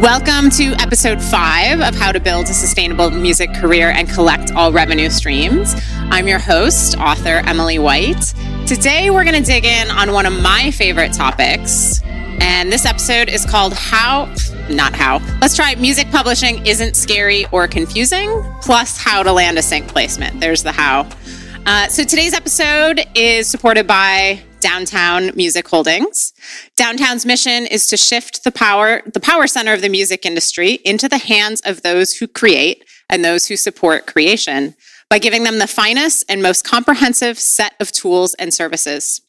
Welcome to episode five of How to Build a Sustainable Music Career and Collect All Revenue Streams. I'm your host, author Emily White. Today, we're going to dig in on one of my favorite topics. And this episode is called How, not How, let's try Music Publishing Isn't Scary or Confusing, plus How to Land a Sync Placement. There's the how. Uh, so today's episode is supported by Downtown Music Holdings. Downtown's mission is to shift the power, the power center of the music industry into the hands of those who create and those who support creation by giving them the finest and most comprehensive set of tools and services.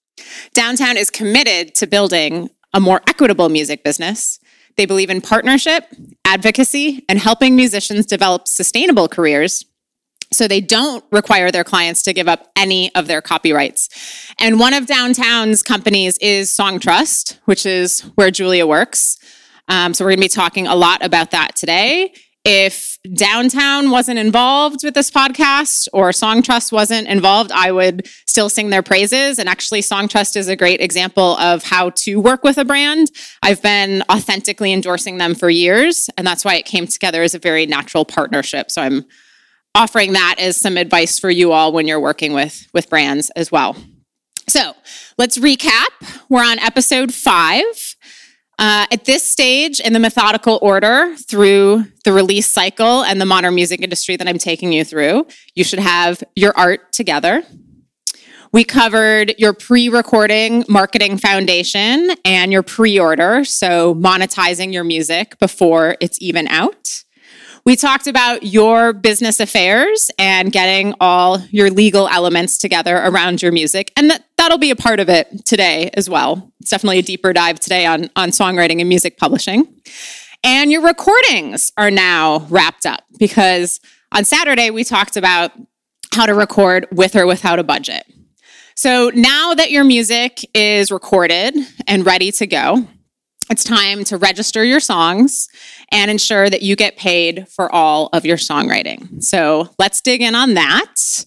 Downtown is committed to building a more equitable music business. They believe in partnership, advocacy, and helping musicians develop sustainable careers so they don't require their clients to give up any of their copyrights. And one of Downtown's companies is Songtrust, which is where Julia works. Um, so we're going to be talking a lot about that today. If Downtown wasn't involved with this podcast or Songtrust wasn't involved, I would still sing their praises. And actually, Songtrust is a great example of how to work with a brand. I've been authentically endorsing them for years, and that's why it came together as a very natural partnership. So I'm offering that as some advice for you all when you're working with, with brands as well. So let's recap. We're on episode five. Uh, at this stage in the methodical order through the release cycle and the modern music industry that I'm taking you through, you should have your art together. We covered your pre recording marketing foundation and your pre order, so monetizing your music before it's even out. We talked about your business affairs and getting all your legal elements together around your music. And that, that'll be a part of it today as well. It's definitely a deeper dive today on, on songwriting and music publishing. And your recordings are now wrapped up because on Saturday we talked about how to record with or without a budget. So now that your music is recorded and ready to go, it's time to register your songs and ensure that you get paid for all of your songwriting. So let's dig in on that.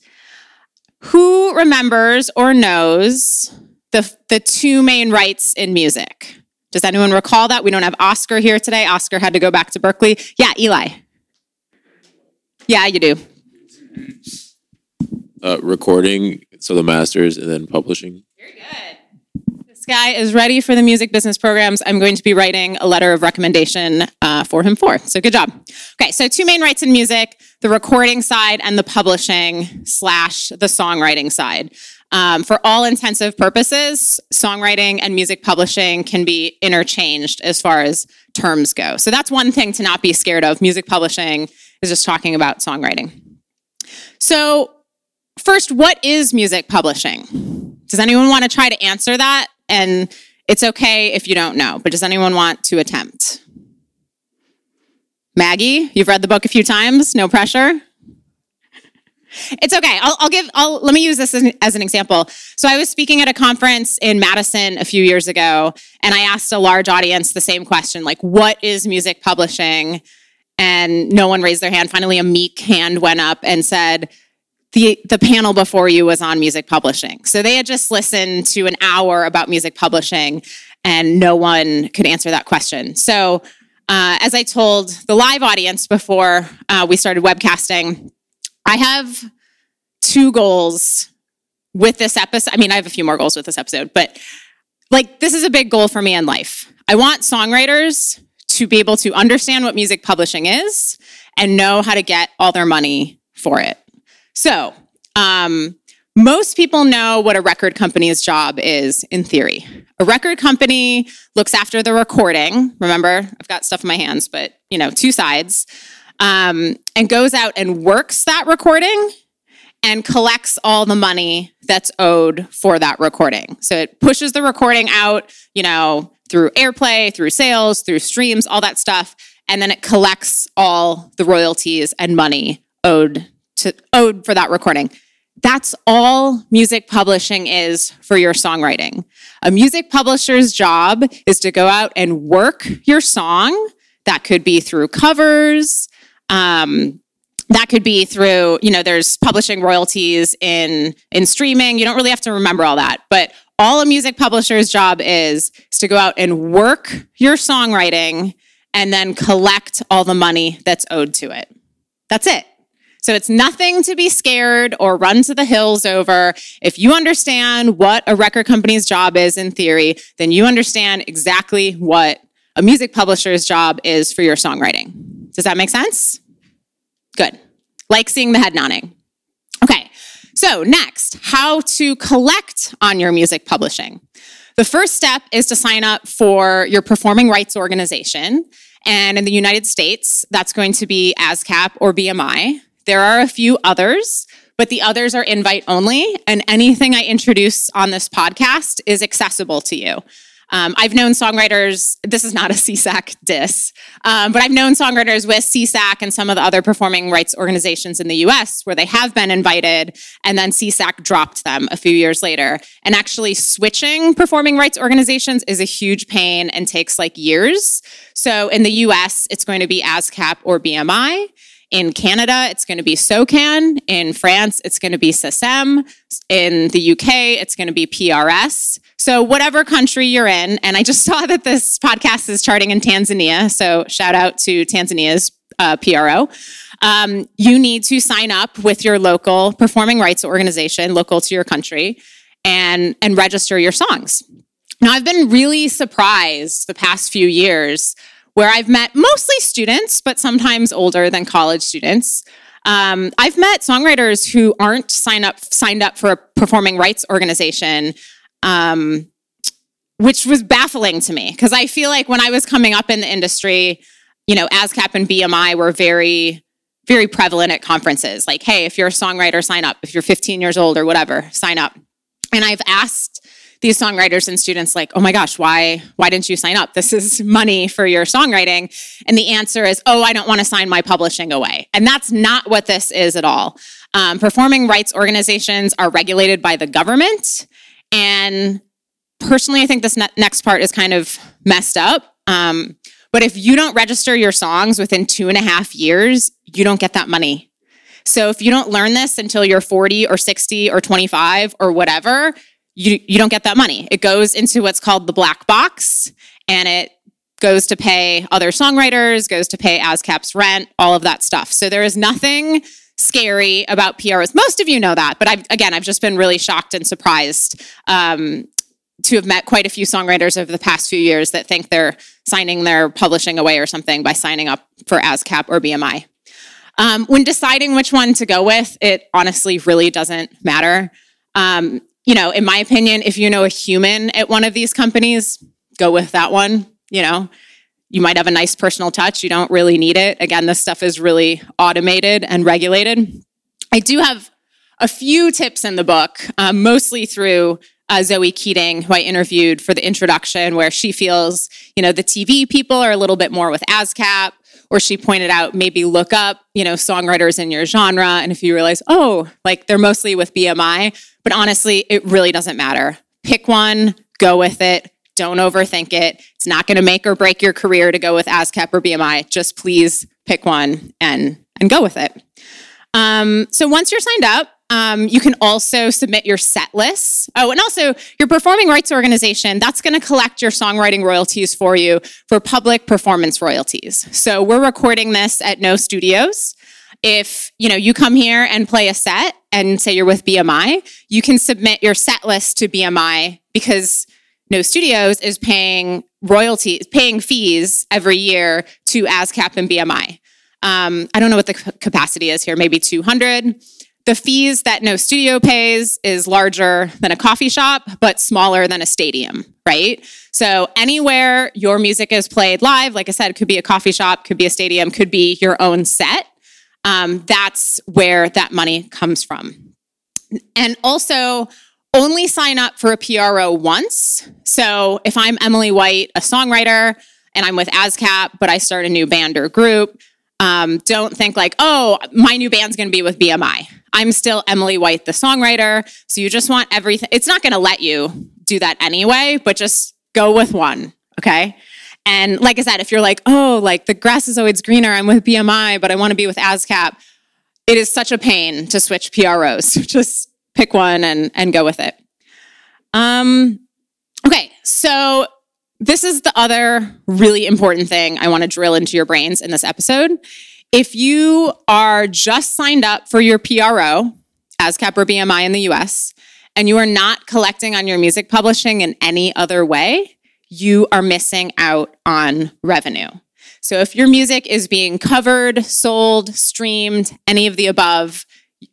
Who remembers or knows the, the two main rights in music? Does anyone recall that? We don't have Oscar here today. Oscar had to go back to Berkeley. Yeah, Eli. Yeah, you do. Uh, recording, so the masters, and then publishing. Very good. This guy is ready for the music business programs. I'm going to be writing a letter of recommendation uh, for him for. So good job. Okay, so two main rights in music: the recording side and the publishing slash the songwriting side. Um, for all intensive purposes, songwriting and music publishing can be interchanged as far as terms go. So that's one thing to not be scared of. Music publishing is just talking about songwriting. So, first, what is music publishing? Does anyone want to try to answer that? And it's okay if you don't know, but does anyone want to attempt? Maggie, you've read the book a few times, no pressure. It's okay. I'll, I'll, give, I'll, let me use this as an, as an example. So I was speaking at a conference in Madison a few years ago, and I asked a large audience the same question, like, what is music publishing? And no one raised their hand. Finally, a meek hand went up and said, the, the panel before you was on music publishing. So they had just listened to an hour about music publishing and no one could answer that question. So, uh, as I told the live audience before uh, we started webcasting, I have two goals with this episode. I mean, I have a few more goals with this episode, but like, this is a big goal for me in life. I want songwriters to be able to understand what music publishing is and know how to get all their money for it. So, um, most people know what a record company's job is in theory. A record company looks after the recording. Remember, I've got stuff in my hands, but you know, two sides, um, and goes out and works that recording and collects all the money that's owed for that recording. So it pushes the recording out, you know, through airplay, through sales, through streams, all that stuff, and then it collects all the royalties and money owed to owed for that recording. That's all music publishing is for your songwriting. A music publisher's job is to go out and work your song. That could be through covers. Um, that could be through, you know, there's publishing royalties in in streaming. You don't really have to remember all that, but all a music publisher's job is is to go out and work your songwriting and then collect all the money that's owed to it. That's it. So it's nothing to be scared or run to the hills over. If you understand what a record company's job is in theory, then you understand exactly what a music publisher's job is for your songwriting. Does that make sense? Good. Like seeing the head nodding. Okay. So next, how to collect on your music publishing. The first step is to sign up for your performing rights organization. And in the United States, that's going to be ASCAP or BMI. There are a few others, but the others are invite only, and anything I introduce on this podcast is accessible to you. Um, I've known songwriters, this is not a SESAC diss, um, but I've known songwriters with SESAC and some of the other performing rights organizations in the US where they have been invited and then SESAC dropped them a few years later. And actually switching performing rights organizations is a huge pain and takes like years. So in the US, it's going to be ASCAP or BMI. In Canada, it's going to be SOCAN. In France, it's going to be SACEM. In the UK, it's going to be PRS. So, whatever country you're in, and I just saw that this podcast is charting in Tanzania. So, shout out to Tanzania's uh, PRO. Um, you need to sign up with your local performing rights organization, local to your country, and, and register your songs. Now, I've been really surprised the past few years where I've met mostly students, but sometimes older than college students. Um, I've met songwriters who aren't signed up signed up for a performing rights organization, um, which was baffling to me because I feel like when I was coming up in the industry, you know, ASCAP and BMI were very very prevalent at conferences. Like, hey, if you're a songwriter, sign up. If you're 15 years old or whatever, sign up. And I've asked these songwriters and students like, oh my gosh, why, why didn't you sign up? This is money for your songwriting. And the answer is, oh, I don't want to sign my publishing away. And that's not what this is at all. Um, performing rights organizations are regulated by the government. And personally, I think this ne- next part is kind of messed up. Um, but if you don't register your songs within two and a half years, you don't get that money. So if you don't learn this until you're 40 or 60 or 25 or whatever, you, you don't get that money. It goes into what's called the black box and it goes to pay other songwriters, goes to pay ASCAP's rent, all of that stuff. So there is nothing scary about PRs. Most of you know that, but I've, again, I've just been really shocked and surprised um, to have met quite a few songwriters over the past few years that think they're signing their publishing away or something by signing up for ASCAP or BMI. Um, when deciding which one to go with, it honestly really doesn't matter. Um, you know, in my opinion, if you know a human at one of these companies, go with that one. You know, you might have a nice personal touch. You don't really need it. Again, this stuff is really automated and regulated. I do have a few tips in the book, uh, mostly through uh, Zoe Keating, who I interviewed for the introduction, where she feels, you know, the TV people are a little bit more with ASCAP, or she pointed out maybe look up, you know, songwriters in your genre. And if you realize, oh, like they're mostly with BMI, but honestly, it really doesn't matter. Pick one, go with it. Don't overthink it. It's not going to make or break your career to go with ASCAP or BMI. Just please pick one and and go with it. Um, so once you're signed up, um, you can also submit your set lists. Oh, and also your performing rights organization, that's going to collect your songwriting royalties for you for public performance royalties. So we're recording this at No Studios. If, you know, you come here and play a set and say you're with BMI, you can submit your set list to BMI because No Studios is paying royalties, paying fees every year to ASCAP and BMI. Um, I don't know what the capacity is here, maybe 200. The fees that No Studio pays is larger than a coffee shop, but smaller than a stadium, right? So anywhere your music is played live, like I said, could be a coffee shop, could be a stadium, could be your own set. Um, that's where that money comes from. And also, only sign up for a PRO once. So if I'm Emily White, a songwriter, and I'm with ASCAP, but I start a new band or group, um, don't think like, oh, my new band's going to be with BMI. I'm still Emily White, the songwriter. So you just want everything. It's not going to let you do that anyway, but just go with one. Okay. And like I said, if you're like, oh, like the grass is always greener, I'm with BMI, but I want to be with ASCAP, it is such a pain to switch PROs. just pick one and, and go with it. Um, okay. So this is the other really important thing I want to drill into your brains in this episode. If you are just signed up for your PRO, ASCAP or BMI in the US, and you are not collecting on your music publishing in any other way, you are missing out on revenue. So if your music is being covered, sold, streamed, any of the above,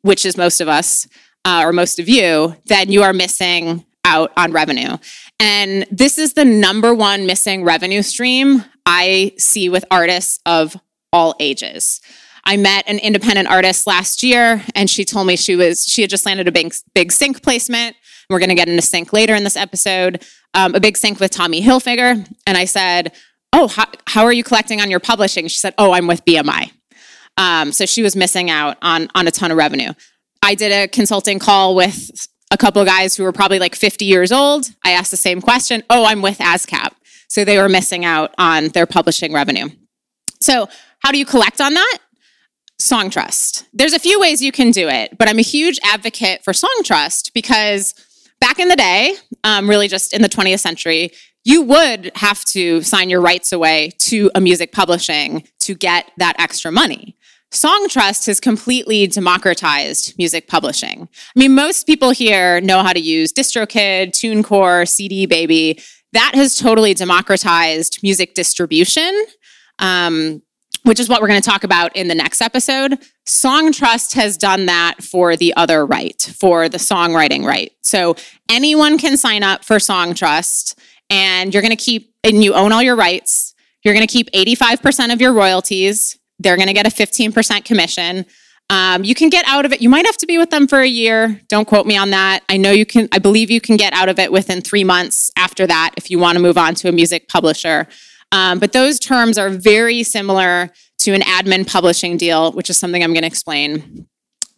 which is most of us uh, or most of you, then you are missing out on revenue. And this is the number one missing revenue stream I see with artists of all ages. I met an independent artist last year and she told me she was she had just landed a big big sync placement. We're going to get into sync later in this episode. Um, a big sync with Tommy Hilfiger and I said, "Oh, how, how are you collecting on your publishing?" She said, "Oh, I'm with BMI." Um, so she was missing out on on a ton of revenue. I did a consulting call with a couple of guys who were probably like 50 years old. I asked the same question. Oh, I'm with ASCAP. So they were missing out on their publishing revenue. So, how do you collect on that? Songtrust. There's a few ways you can do it, but I'm a huge advocate for Songtrust because back in the day, um, really just in the 20th century, you would have to sign your rights away to a music publishing to get that extra money. Songtrust has completely democratized music publishing. I mean, most people here know how to use DistroKid, TuneCore, CD Baby. That has totally democratized music distribution, um, which is what we're going to talk about in the next episode. Songtrust has done that for the other right, for the songwriting right. So anyone can sign up for Songtrust, and you're going to keep, and you own all your rights. You're going to keep 85% of your royalties they're going to get a 15% commission. Um, you can get out of it. You might have to be with them for a year. Don't quote me on that. I know you can, I believe you can get out of it within three months after that if you want to move on to a music publisher. Um, but those terms are very similar to an admin publishing deal, which is something I'm going to explain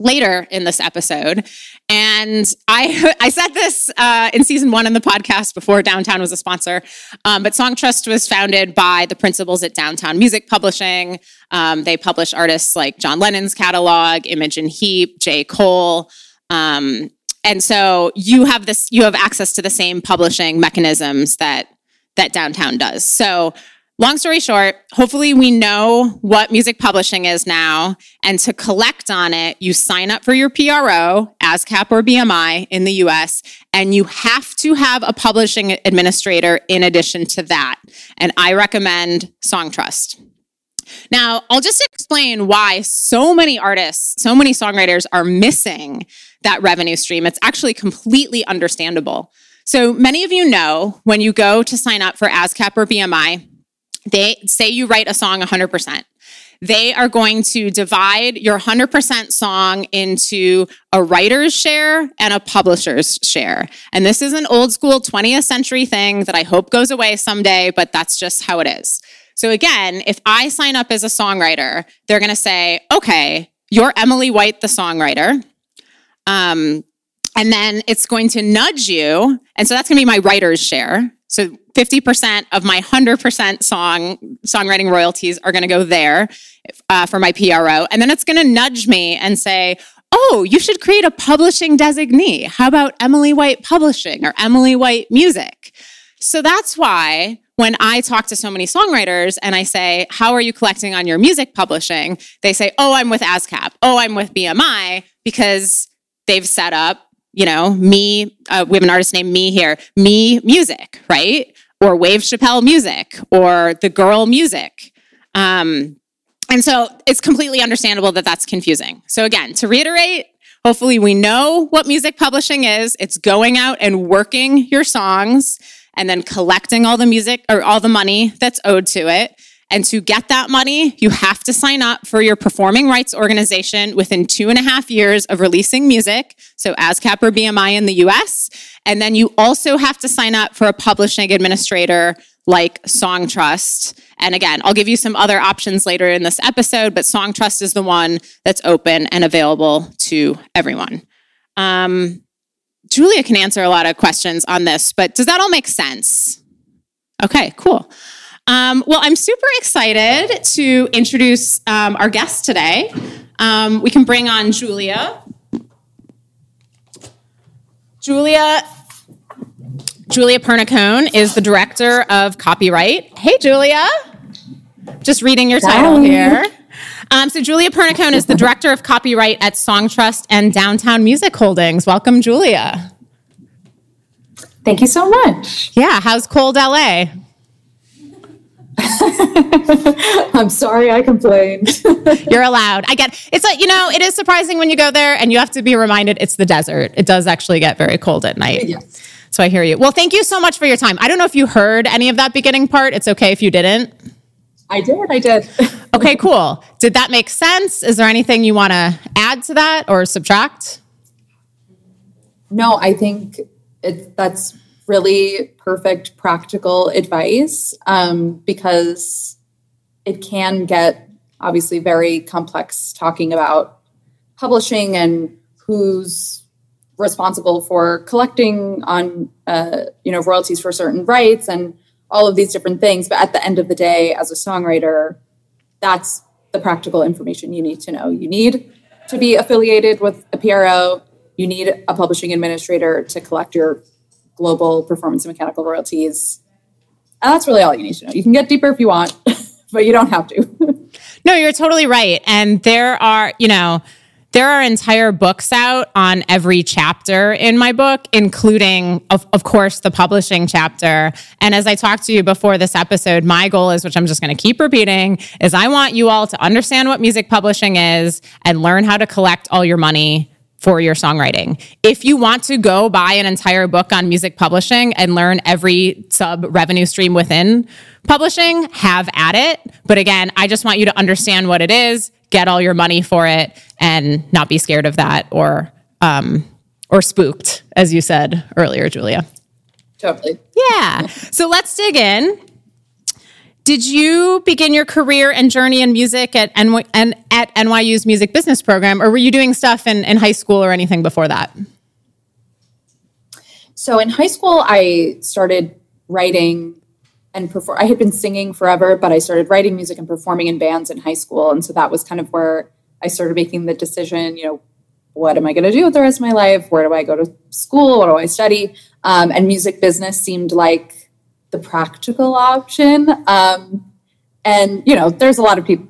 later in this episode. And I, I said this uh, in season one in the podcast before Downtown was a sponsor. Um, but Songtrust was founded by the principals at Downtown Music Publishing. Um, they publish artists like John Lennon's catalog, Imogen Heap, J. Cole. Um, and so you have this, you have access to the same publishing mechanisms that that Downtown does. So long story short, hopefully we know what music publishing is now. And to collect on it, you sign up for your PRO, ASCAP or BMI in the US, and you have to have a publishing administrator in addition to that. And I recommend Songtrust. Now, I'll just explain why so many artists, so many songwriters are missing that revenue stream. It's actually completely understandable. So many of you know when you go to sign up for ASCAP or BMI, they say you write a song 100%. They are going to divide your 100% song into a writer's share and a publisher's share. And this is an old school 20th century thing that I hope goes away someday, but that's just how it is. So again, if I sign up as a songwriter, they're going to say, okay, you're Emily White, the songwriter. Um, and then it's going to nudge you. And so that's going to be my writer's share. So 50% of my 100% song songwriting royalties are going to go there uh, for my PRO. And then it's going to nudge me and say, oh, you should create a publishing designee. How about Emily White Publishing or Emily White Music? So that's why when I talk to so many songwriters and I say, How are you collecting on your music publishing? They say, Oh, I'm with ASCAP. Oh, I'm with BMI because they've set up you know, me, uh, we have an artist named Me here, Me Music, right? Or Wave Chappelle Music, or The Girl Music. Um, and so it's completely understandable that that's confusing. So, again, to reiterate, hopefully we know what music publishing is. It's going out and working your songs and then collecting all the music or all the money that's owed to it and to get that money, you have to sign up for your performing rights organization within two and a half years of releasing music. So ASCAP or BMI in the US. And then you also have to sign up for a publishing administrator like Songtrust. And again, I'll give you some other options later in this episode, but Songtrust is the one that's open and available to everyone. Um, Julia can answer a lot of questions on this, but does that all make sense? Okay, cool. Um, well, I'm super excited to introduce um, our guest today. Um, we can bring on Julia. Julia Julia Pernicone is the director of copyright. Hey, Julia. Just reading your title Hi. here. Um, so, Julia Pernicone is the director of copyright at Songtrust and Downtown Music Holdings. Welcome, Julia. Thank you so much. Yeah, how's cold LA? I'm sorry I complained. You're allowed. I get it's like, you know, it is surprising when you go there and you have to be reminded it's the desert. It does actually get very cold at night. yes. So I hear you. Well, thank you so much for your time. I don't know if you heard any of that beginning part. It's okay if you didn't. I did. I did. Okay, cool. Did that make sense? Is there anything you want to add to that or subtract? No, I think it, that's really perfect practical advice um, because it can get obviously very complex talking about publishing and who's responsible for collecting on uh, you know royalties for certain rights and all of these different things. But at the end of the day as a songwriter that's the practical information you need to know. You need to be affiliated with a pro you need a publishing administrator to collect your global performance and mechanical royalties and that's really all you need to know you can get deeper if you want but you don't have to No, you're totally right. And there are, you know, there are entire books out on every chapter in my book, including, of, of course, the publishing chapter. And as I talked to you before this episode, my goal is, which I'm just going to keep repeating, is I want you all to understand what music publishing is and learn how to collect all your money for your songwriting. If you want to go buy an entire book on music publishing and learn every sub revenue stream within publishing, have at it. But again, I just want you to understand what it is, get all your money for it, and not be scared of that or um, or spooked, as you said earlier, Julia. totally Yeah. So let's dig in. Did you begin your career and journey in music at and at NYU's music business program, or were you doing stuff in, in high school or anything before that? So in high school, I started writing and perform. I had been singing forever, but I started writing music and performing in bands in high school, and so that was kind of where I started making the decision. You know, what am I going to do with the rest of my life? Where do I go to school? What do I study? Um, and music business seemed like the practical option. Um, and you know, there's a lot of people.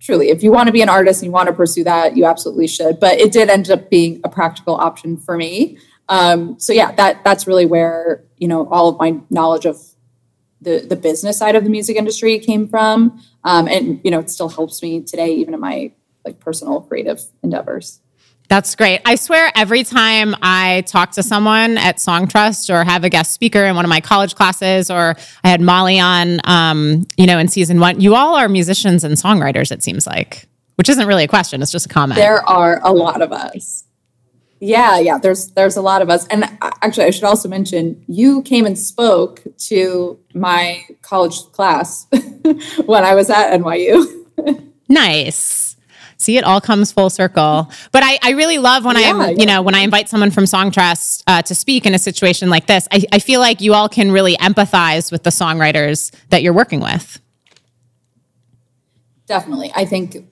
Truly, if you want to be an artist and you want to pursue that, you absolutely should. But it did end up being a practical option for me. Um, so yeah, that that's really where you know all of my knowledge of the the business side of the music industry came from, um, and you know it still helps me today, even in my like personal creative endeavors. That's great. I swear every time I talk to someone at Songtrust or have a guest speaker in one of my college classes, or I had Molly on, um, you know, in season one, you all are musicians and songwriters, it seems like, which isn't really a question, it's just a comment. There are a lot of us. Yeah, yeah. There's there's a lot of us, and actually, I should also mention you came and spoke to my college class when I was at NYU. Nice. See, it all comes full circle. But I, I really love when Yeah, I, you yeah. know, when I invite someone from Songtrust uh, to speak in a situation like this. I, I feel like you all can really empathize with the songwriters that you're working with. Definitely. I think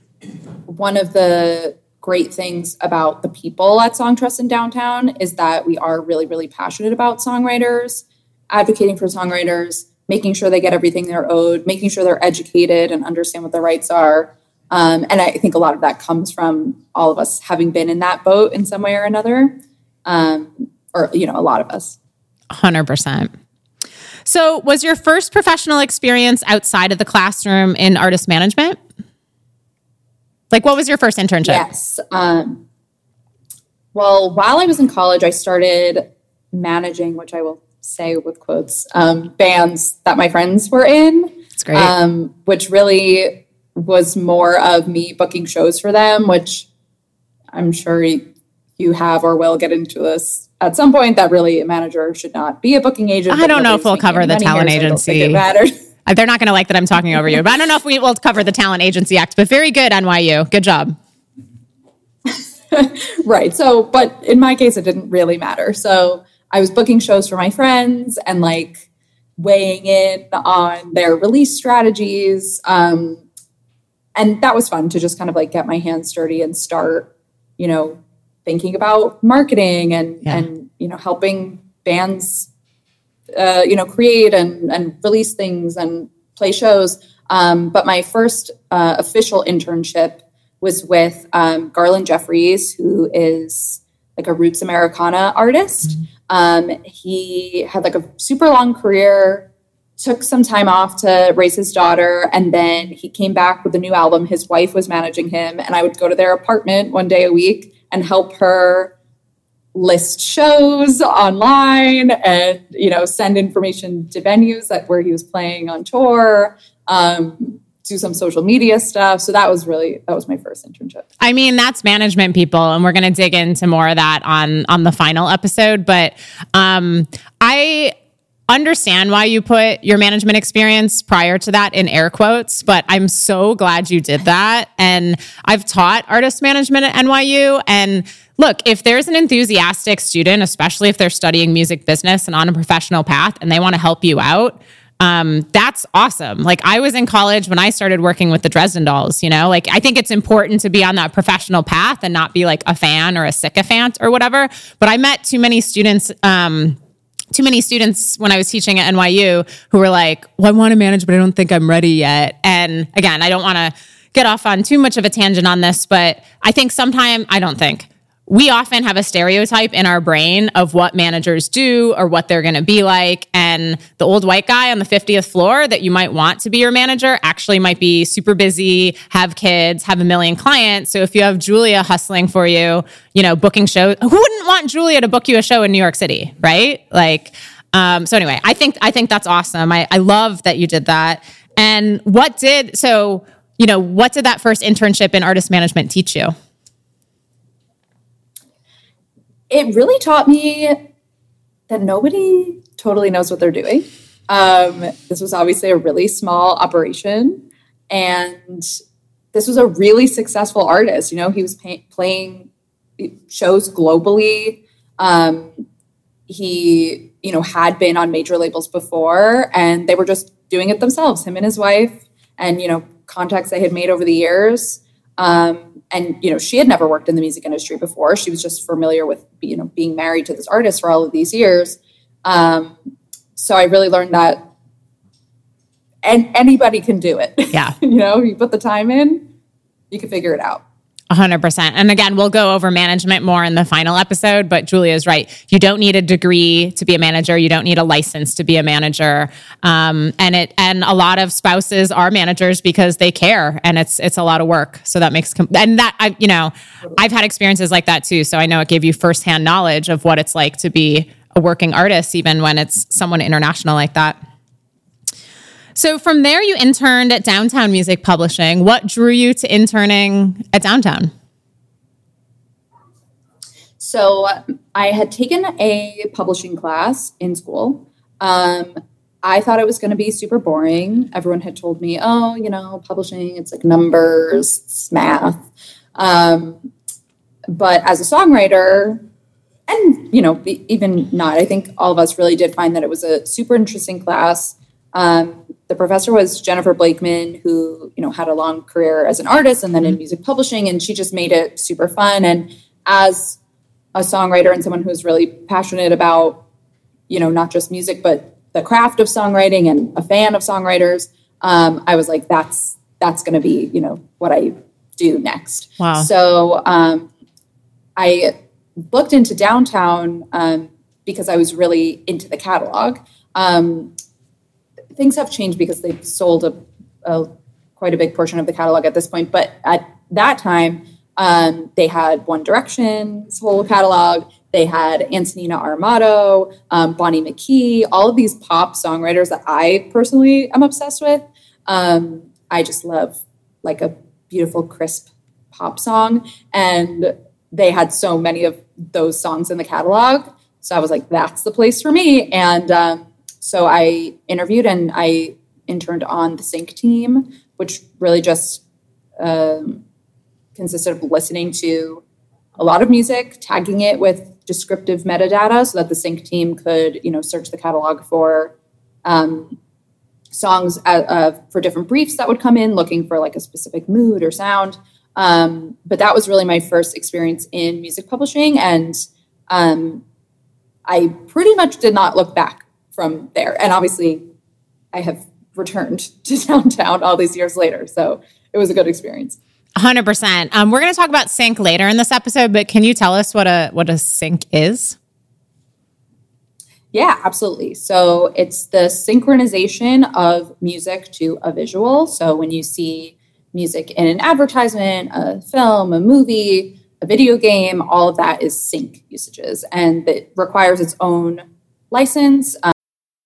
one of the great things about the people at Songtrust in downtown is that we are really, really passionate about songwriters, advocating for songwriters, making sure they get everything they're owed, making sure they're educated and understand what their rights are. Um, and I think a lot of that comes from all of us having been in that boat in some way or another, um, or you know, a lot of us. 100%. So, was your first professional experience outside of the classroom in artist management? Like, what was your first internship? Yes. Um, well, while I was in college, I started managing, which I will say with quotes, um, bands that my friends were in, It's great. um, which really was more of me booking shows for them, which I'm sure you have or will get into this at some point. That really a manager should not be a booking agent. I don't know if we'll cover the talent here, so I don't think agency. It. Uh, They're not going to like that I'm talking over you, but I don't know if we will cover the Talent Agency Act, but very good, NYU. Good job. right. So, but in my case, it didn't really matter. So I was booking shows for my friends and like weighing in on their release strategies. Um, and that was fun to just kind of like get my hands dirty and start, you know, thinking about marketing and, Yeah. and, you know, helping bands uh, you know, create and, and release things and play shows. Um, but my first uh, official internship was with um, Garland Jeffreys, who is like a roots Americana artist. Mm-hmm. Um, he had like a super long career, took some time off to raise his daughter, and then he came back with a new album. His wife was managing him, and I would go to their apartment one day a week and help her list shows online and you know send information to venues that where he was playing on tour um, do some social media stuff so that was really that was my first internship i mean that's management people and we're going to dig into more of that on on the final episode but um i understand why you put your management experience prior to that in air quotes, but I'm so glad you did that. And I've taught artist management at NYU. And look, if there's an enthusiastic student, especially if they're studying music business and on a professional path and they want to help you out, um, that's awesome. Like I was in college when I started working with the Dresden Dolls, you know, like I think it's important to be on that professional path and not be like a fan or a sycophant or whatever. But I met too many students, um, too many students when I was teaching at NYU who were like, well, I want to manage, but I don't think I'm ready yet. And again, I don't want to get off on too much of a tangent on this, but I think sometimes, I don't think, we often have a stereotype in our brain of what managers do or what they're going to be like. And the old white guy on the 50th floor that you might want to be your manager actually might be super busy, have kids, have a million clients. So if you have Julia hustling for you, you know, booking shows, who wouldn't want Julia to book you a show in New York City, right? Like, um, so anyway, I think I think that's awesome. I, I love that you did that. And what did so you know what did that first internship in artist management teach you? It really taught me that nobody totally knows what they're doing. Um, this was obviously a really small operation, and this was a really successful artist. You know, he was pay- playing shows globally. Um, he, you know, had been on major labels before, and they were just doing it themselves. Him and his wife, and you know, contacts they had made over the years. Um, and you know she had never worked in the music industry before. She was just familiar with you know being married to this artist for all of these years. Um, so i really learned that and anybody can do it. Yeah. You know you put the time in you can figure it out 100%. And again, we'll go over management more in the final episode, but Julia's right. You don't need a degree to be a manager. You don't need a license to be a manager. Um, and it, and a lot of spouses are managers because they care and it's, it's a lot of work. So that makes, and that, I, you know, I've had experiences like that too. So I know it gave you firsthand knowledge of what it's like to be a working artist, even when it's someone international like that. So from there, you interned at Downtown Music Publishing. What drew you to interning at Downtown? So I had taken a publishing class in school. Um, I thought it was going to be super boring. Everyone had told me, oh, you know, publishing, it's like numbers, it's math. Um, but as a songwriter, and, you know, even not, I think all of us really did find that it was a super interesting class. Um, the professor was Jennifer Blakeman, who you know had a long career as an artist and then in mm-hmm. music publishing, and she just made it super fun. And as a songwriter and someone who's really passionate about you know not just music but the craft of songwriting and a fan of songwriters, um, I was like, that's that's going to be you know what I do next. Wow. So um, I looked into downtown um, because I was really into the catalog. Um, things have changed because they've sold a, a, quite a big portion of the catalog at this point. But at that time, um, they had One Direction's whole catalog. They had Antonina Armato, um, Bonnie McKee, all of these pop songwriters that I personally am obsessed with. Um, I just love like a beautiful, crisp pop song. And they had so many of those songs in the catalog. So I was like, that's the place for me. And um, so I interviewed and I interned on the sync team, which really just um, consisted of listening to a lot of music, tagging it with descriptive metadata so that the sync team could, you know, search the catalog for um, songs uh, uh, for different briefs that would come in, looking for like a specific mood or sound. Um, but that was really my first experience in music publishing, and um, I pretty much did not look back from there. And obviously, I have returned to downtown all these years later. So it was a good experience. 100%. Um, we're going to talk about sync later in this episode, but can you tell us what a what a sync is? Yeah, absolutely. So it's the synchronization of music to a visual. So when you see music in an advertisement, a film, a movie, a video game, all of that is sync usages and it requires its own license.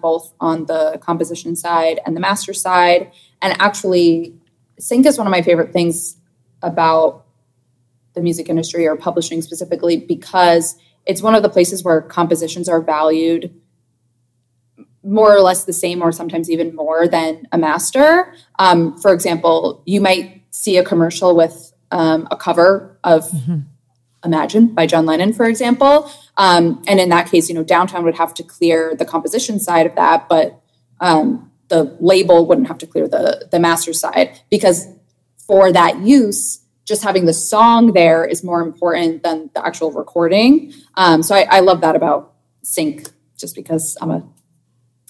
both on the composition side and the master side. And actually, sync is one of my favorite things about the music industry or publishing specifically because it's one of the places where compositions are valued more or less the same or sometimes even more than a master. Um, for example, you might see a commercial with um, a cover of mm-hmm. Imagine by John Lennon, for example. Um, and in that case, you know, downtown would have to clear the composition side of that, but um, the label wouldn't have to clear the the master side because for that use, just having the song there is more important than the actual recording. Um, so I, I love that about sync, just because I'm a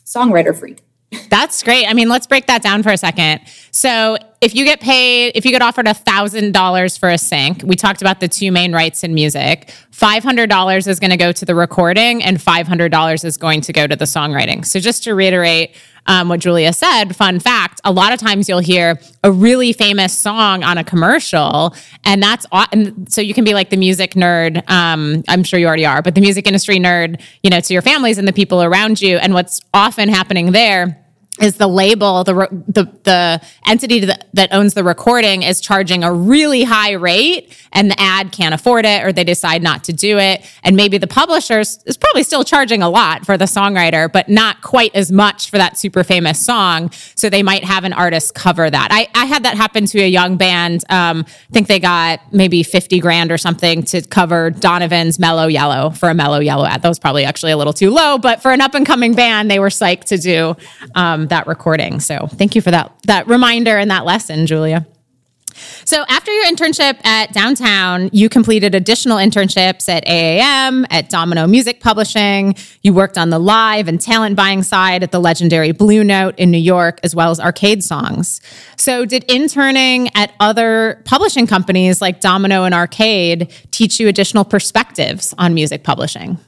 songwriter freak. That's great. I mean, let's break that down for a second. So, if you get paid, if you get offered a thousand dollars for a sync, we talked about the two main rights in music. Five hundred dollars is going to go to the recording, and five hundred dollars is going to go to the songwriting. So, just to reiterate um, what Julia said, fun fact: a lot of times you'll hear a really famous song on a commercial, and that's and so you can be like the music nerd. Um, I'm sure you already are, but the music industry nerd, you know, to your families and the people around you. And what's often happening there is the label the the the entity that, that owns the recording is charging a really high rate and the ad can't afford it or they decide not to do it. And maybe the publisher is probably still charging a lot for the songwriter but not quite as much for that super famous song. So they might have an artist cover that. I, I had that happen to a young band. Um, i think they got maybe 50 grand or something to cover donovan's mellow yellow for a mellow yellow ad. That was probably actually a little too low but for an up and coming band they were psyched to do um, that recording. So thank you for that that reminder and that lesson, Julia. So after your internship at downtown, you completed additional internships at AAM, at Domino Music Publishing. You worked on the live and talent buying side at the legendary Blue Note in New York, as well as Arcade Songs. So did interning at other publishing companies like Domino and Arcade teach you additional perspectives on music publishing?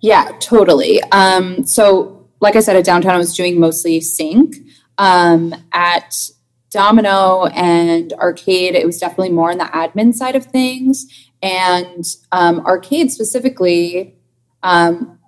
Yeah, totally. Um, so like I said, at downtown, I was doing mostly sync. Um, at Domino and Arcade, it was definitely more on the admin side of things. And um, Arcade specifically, um,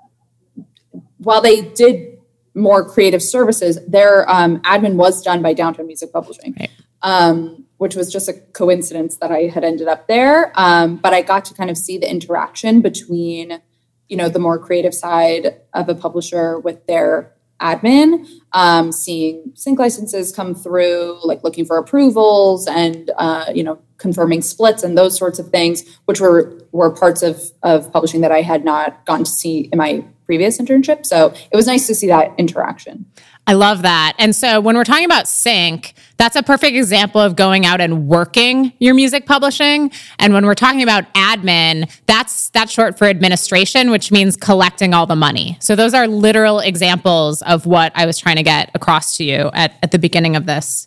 while they did more creative services, their um, admin was done by Downtown Music Publishing, right. Um, which was just a coincidence that I had ended up there. Um, but I got to kind of see the interaction between you know the more creative side of a publisher with their admin um, seeing sync licenses come through like looking for approvals and uh, you know confirming splits and those sorts of things which were were parts of of publishing that i had not gotten to see in my previous internship. So it was nice to see that interaction I love that. And so when we're talking about sync, that's a perfect example of going out and working your music publishing. And when we're talking about admin, that's that's short for administration, which means collecting all the money. So those are literal examples of what I was trying to get across to you at, at the beginning of this.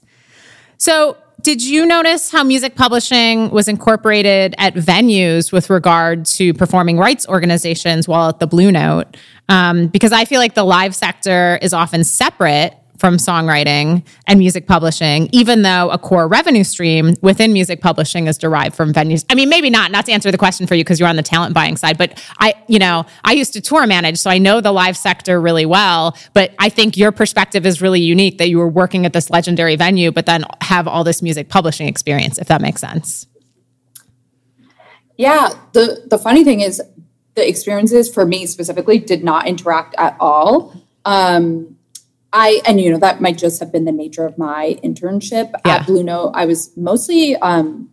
So did you notice how music publishing was incorporated at venues with regard to performing rights organizations while at the Blue Note? Um, because I feel like the live sector is often separate from songwriting and music publishing, even though a core revenue stream within music publishing is derived from venues. I mean, maybe not, not to answer the question for you because you're on the talent buying side, but I, you know, I used to tour manage, so I know the live sector really well. But I think your perspective is really unique that you were working at this legendary venue, but then have all this music publishing experience, if that makes sense. Yeah. The the funny thing is the experiences for me specifically did not interact at all. Um, I and you know that might just have been the nature of my internship Yeah. at Blue Note. I was mostly um,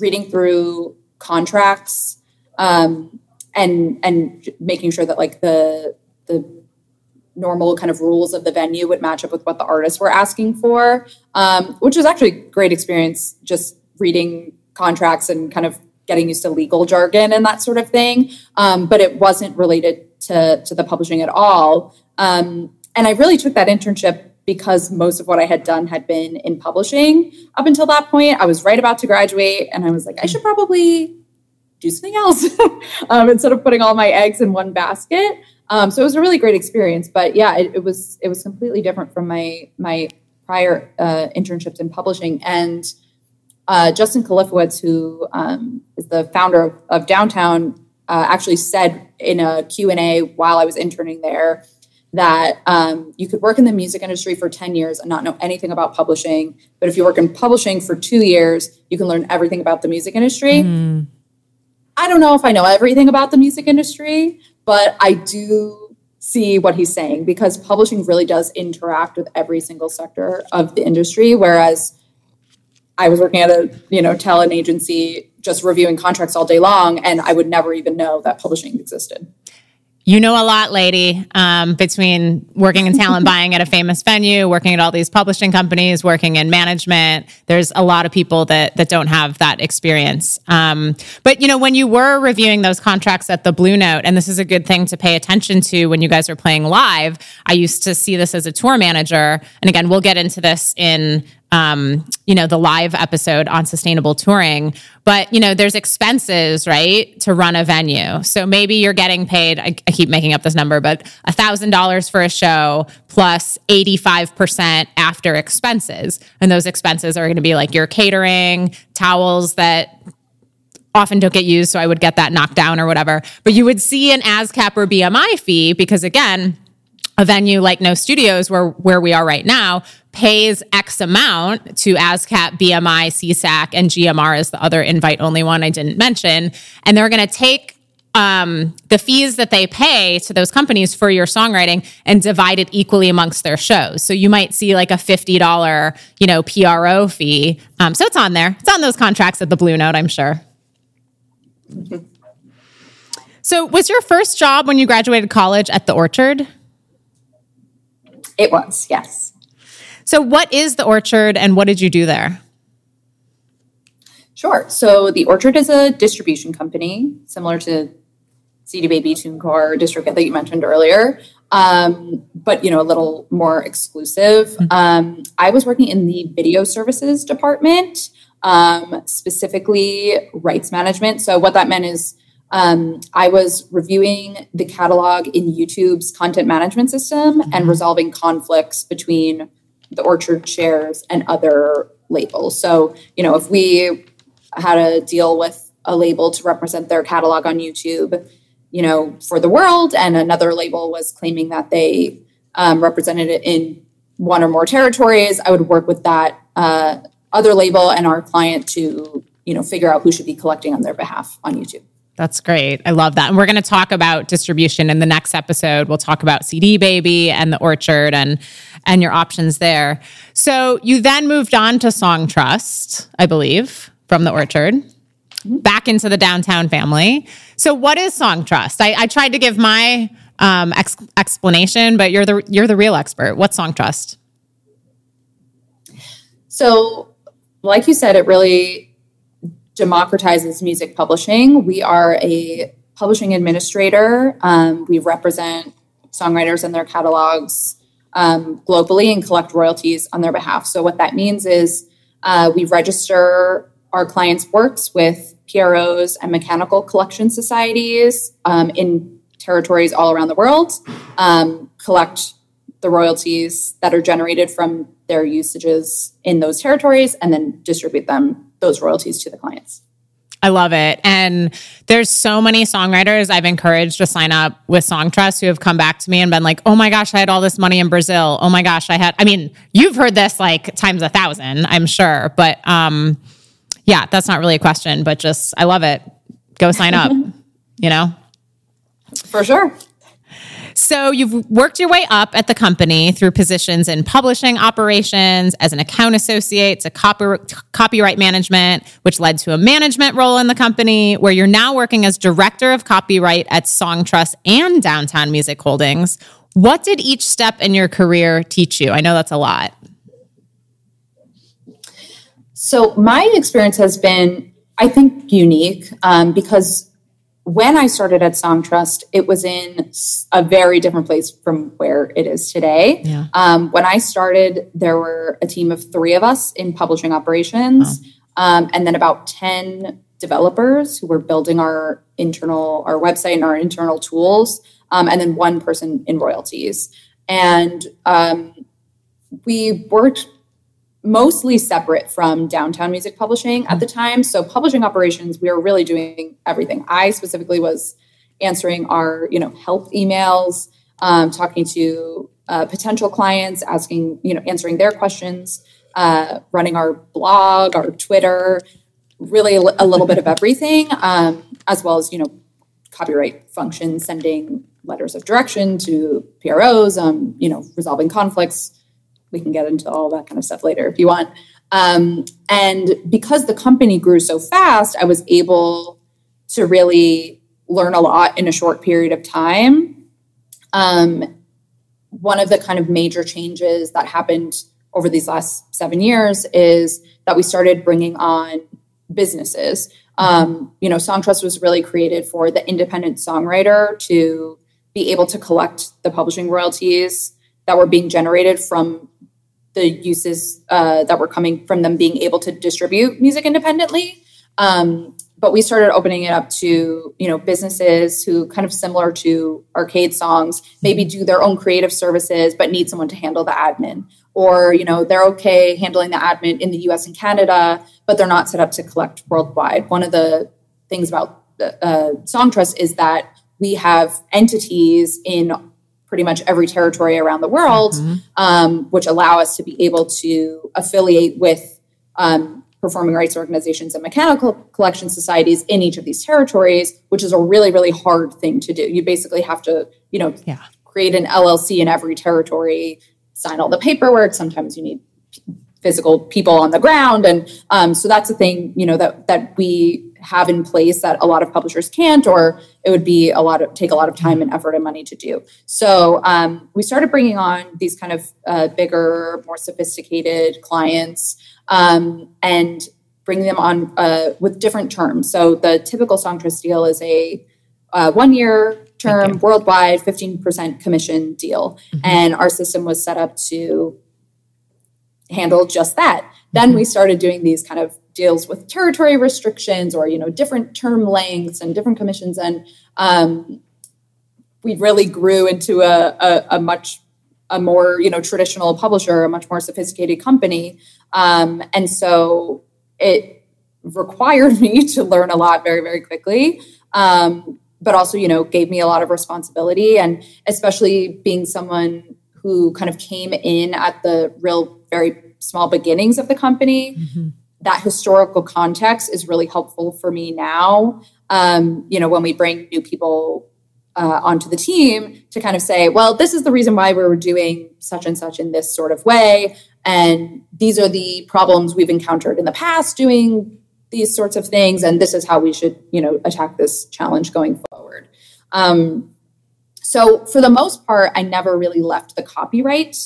reading through contracts um, and and making sure that like the the normal kind of rules of the venue would match up with what the artists were asking for, um, which was actually a great experience. Just reading contracts and kind of getting used to legal jargon and that sort of thing. Um, but it wasn't related to to the publishing at all. Um, and I really took that internship because most of what I had done had been in publishing up until that point. I was right about to graduate, and I was like, I should probably do something else um, instead of putting all my eggs in one basket. Um, so it was a really great experience. But yeah, it, it was it was completely different from my my prior uh, internships in publishing. And uh, Justin Kalifowitz, who um, is the founder of, of Downtown, uh, actually said in a Q and A while I was interning there that um, you could work in the music industry for 10 years and not know anything about publishing. But if you work in publishing for two years, you can learn everything about the music industry. I don't know if I know everything about the music industry, but I do see what he's saying because publishing really does interact with every single sector of the industry. Whereas I was working at a, you know, talent agency just reviewing contracts all day long, and I would never even know that publishing existed. You know a lot, lady, um, between working in talent buying at a famous venue, working at all these publishing companies, working in management. There's a lot of people that that don't have that experience. Um, but you know, when you were reviewing those contracts at the Blue Note, and this is a good thing to pay attention to when you guys are playing live. I used to see this as a tour manager, and again, we'll get into this in um, you know, the live episode on sustainable touring. But, you know, there's expenses, right, to run a venue. So maybe you're getting paid, I, I keep making up this number, but $1,000 for a show plus 85% after expenses. And those expenses are going to be like your catering, towels that often don't get used. So I would get that knocked down or whatever. But you would see an ASCAP or BMI fee because, again, a venue like No Studios, where where we are right now, pays X amount to ASCAP, BMI, SESAC, and GMR is the other invite only one I didn't mention, and they're going to take um, the fees that they pay to those companies for your songwriting and divide it equally amongst their shows. So you might see like a fifty dollar, you know, PRO fee. Um, so it's on there. It's on those contracts at the Blue Note, I'm sure. So was your first job when you graduated college at the Orchard? It was, yes. So, what is the Orchard and what did you do there? Sure. So the Orchard is a distribution company similar to CD Baby, TuneCore, DistroKid that you mentioned earlier, um, but you know a little more exclusive. Um, I was working in the video services department, um, specifically rights management. So what that meant is um, I was reviewing the catalog in YouTube's content management system and resolving conflicts between the Orchard shares and other labels. So, you know, if we had to deal with a label to represent their catalog on YouTube, you know, for the world, and another label was claiming that they um, represented it in one or more territories, I would work with that uh, other label and our client to, you know, figure out who should be collecting on their behalf on YouTube. That's great. I love that. And we're going to talk about distribution in the next episode. We'll talk about CD Baby and the Orchard and and your options there. So you then moved on to Songtrust, I believe, from the Orchard, back into the downtown family. So what is Songtrust? I, I tried to give my um, ex- explanation, but you're the you're the real expert. What's Songtrust? So, like you said, it really democratizes music publishing. We are a publishing administrator. Um, we represent songwriters and their catalogs um, globally and collect royalties on their behalf. So, what that means is uh, we register our clients' works with PROs and mechanical collection societies um, in territories all around the world, um, collect the royalties that are generated from their usages in those territories, and then distribute them, those royalties to the clients. I love it. And there's so many songwriters I've encouraged to sign up with Songtrust who have come back to me and been like, oh my gosh, I had all this money in Brazil. Oh my gosh, I had, I mean, you've heard this like times a thousand, I'm sure. But um, yeah, that's not really a question, but just, I love it. Go sign up, you know? For sure. So you've worked your way up at the company through positions in publishing operations, as an account associate, to copy, copyright management, which led to a management role in the company, where you're now working as director of copyright at Songtrust and Downtown Music Holdings. What did each step in your career teach you? I know that's a lot. So my experience has been, I think, unique um, because when I started at Songtrust, it was in a very different place from where it is today. Yeah. Um, when I started, there were a team of three of us in publishing operations, um, and then about 10 developers who were building our internal, our website and our internal tools, um, and then one person in royalties. And um, we worked mostly separate from downtown music publishing at the time. So publishing operations, we were really doing everything. I specifically was answering our, you know, help emails, um, talking to uh, potential clients, asking, you know, answering their questions, uh, running our blog, our Twitter, really a, a little bit of everything, um, as well as, you know, copyright functions, sending letters of direction to PROs, um, you know, resolving conflicts, we can get into all that kind of stuff later if you want. Um, and because the company grew so fast, I was able to really learn a lot in a short period of time. Um, one of the kind of major changes that happened over these last seven years is that we started bringing on businesses. Um, you know, Songtrust was really created for the independent songwriter to be able to collect the publishing royalties that were being generated from the uses uh, that were coming from them being able to distribute music independently. Um, but we started opening it up to you know businesses who kind of similar to arcade songs maybe do their own creative services but need someone to handle the admin or you know they're okay handling the admin in the us and canada but they're not set up to collect worldwide one of the things about uh, songtrust is that we have entities in pretty much every territory around the world, mm-hmm. um, which allow us to be able to affiliate with um, performing rights organizations and mechanical collection societies in each of these territories, which is a really, really hard thing to do. You basically have to, you know, yeah. create an LLC in every territory, sign all the paperwork. Sometimes you need physical people on the ground, and um, so that's a thing, you know, that that we have in place that a lot of publishers can't, or it would be a lot of take a lot of time and effort and money to do. So um, we started bringing on these kind of uh, bigger, more sophisticated clients um, and bringing them on uh, with different terms. So the typical Songtrust deal is a uh, one year term, worldwide, 15% commission deal. Mm-hmm. And our system was set up to handle just that. Then we started doing these kind of deals with territory restrictions or you know different term lengths and different commissions. And um, we really grew into a, a, a, much a more you know traditional publisher a much more sophisticated company. Um, and so it required me to learn a lot very very quickly. Um, but also you know gave me a lot of responsibility. And especially being someone who kind of came in at the real very small beginnings of the company mm-hmm that historical context is really helpful for me now. Um, you know, when we bring new people uh, onto the team to kind of say, well, this is the reason why we were doing such and such in this sort of way. And these are the problems we've encountered in the past doing these sorts of things. And this is how we should, you know, attack this challenge going forward. Um, so for the most part, I never really left the copyright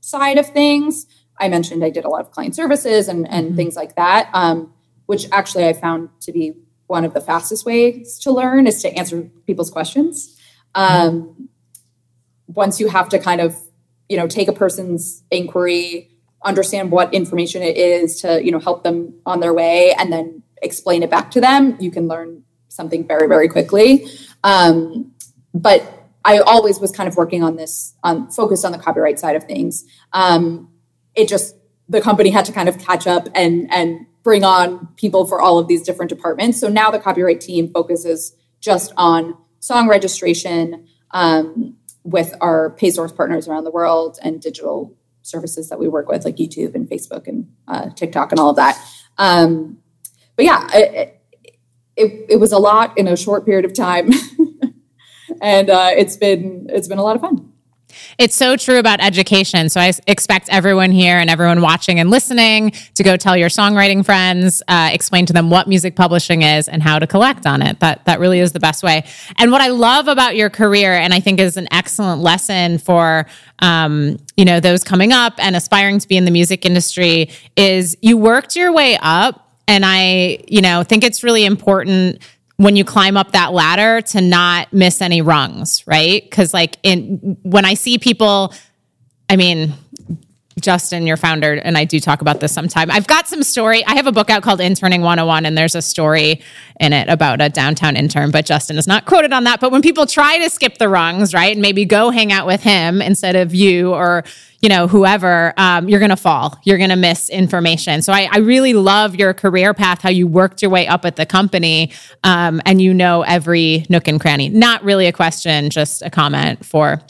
side of things. I mentioned I did a lot of client services and, and mm-hmm. things like that, um, which actually I found to be one of the fastest ways to learn is to answer people's questions. Um, once you have to kind of, you know, take a person's inquiry, understand what information it is to, you know, help them on their way and then explain it back to them, you can learn something very, very quickly. Um, but I always was kind of working on this, on focused on the copyright side of things. Um, it just the company had to kind of catch up and and bring on people for all of these different departments. So now the copyright team focuses just on song registration um, with our pay source partners around the world and digital services that we work with, like YouTube and Facebook and uh, TikTok and all of that. Um, but yeah, it, it, it was a lot in a short period of time. and uh, it's been it's been a lot of fun. It's so true about education. So I expect everyone here and everyone watching and listening to go tell your songwriting friends, uh, explain to them what music publishing is and how to collect on it. That that really is the best way. And what I love about your career, and I think is an excellent lesson for um, you know those coming up and aspiring to be in the music industry, is you worked your way up. And I, you know, think it's really important when you climb up that ladder to not miss any rungs, right? Because like in when I see people, I mean, Justin, your founder, and I do talk about this sometime. I've got some story. I have a book out called Interning 101, and there's a story in it about a downtown intern, but Justin is not quoted on that. But when people try to skip the rungs, right, and maybe go hang out with him instead of you or, you know, whoever, um, you're going to fall. You're going to miss information. So I, I, really love your career path, how you worked your way up at the company um, and you know every nook and cranny. Not really a question, just a comment for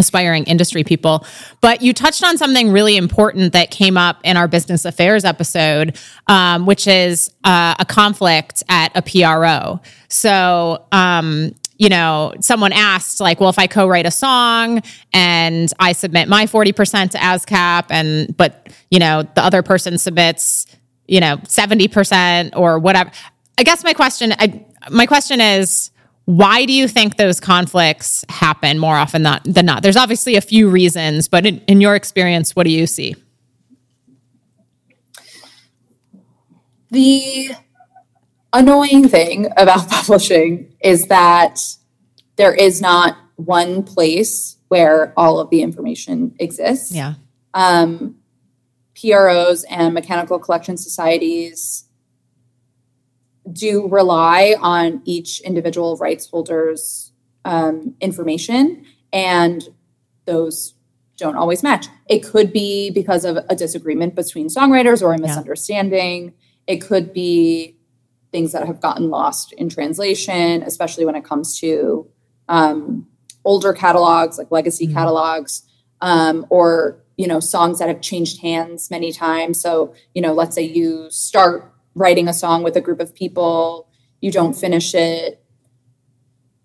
aspiring industry people. But you touched on something really important that came up in our business affairs episode, um, which is uh, a conflict at a PRO. So, um, you know, someone asked, like, well, if I co write a song and I submit my 40% to ASCAP, and, but, you know, the other person submits, you know, 70% or whatever. I guess my question, I, my question is, why do you think those conflicts happen more often than not? There's obviously a few reasons, but in, in your experience, what do you see? The annoying thing about publishing is that there is not one place where all of the information exists. Yeah. Um, PROs and mechanical collection societies do rely on each individual rights holder's um, information, and those don't always match. It could be because of a disagreement between songwriters or a misunderstanding. Yeah. It could be things that have gotten lost in translation, especially when it comes to um, older catalogs, like legacy mm-hmm. catalogs, um, or you know songs that have changed hands many times. So you know, let's say you start writing a song with a group of people, you don't finish it,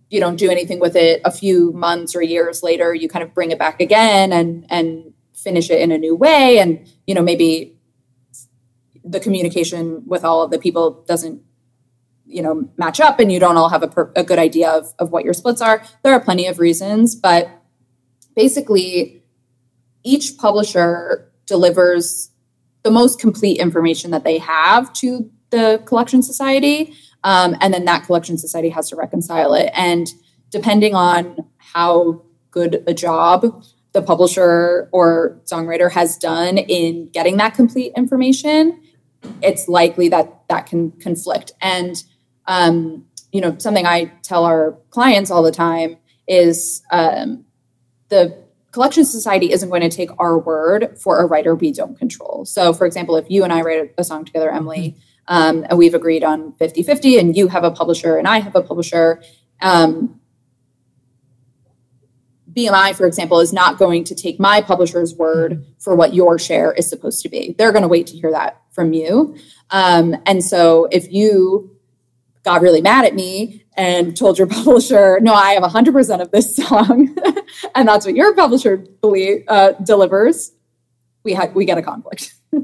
you don't do anything with it a few months or years later, you kind of bring it back again and and finish it in a new way. And you know maybe the communication with all of the people doesn't you know match up and you don't all have a, per- a good idea of, of what your splits are. There are plenty of reasons but basically each publisher delivers the most complete information that they have to the collection society. Um, and then that collection society has to reconcile it. And depending on how good a job the publisher or songwriter has done in getting that complete information, it's likely that that can conflict. And, um, you know, something I tell our clients all the time is um, the collection society isn't going to take our word for a writer we don't control. So, for example, if you and I write a song together, Emily, um, and we've agreed on 50 50, and you have a publisher and I have a publisher, um, BMI, for example, is not going to take my publisher's word for what your share is supposed to be. They're going to wait to hear that from you. Um, and so if you got really mad at me and told your publisher, no, I have 100% of this song, and that's what your publisher believe, uh, delivers, we, ha- we get a conflict.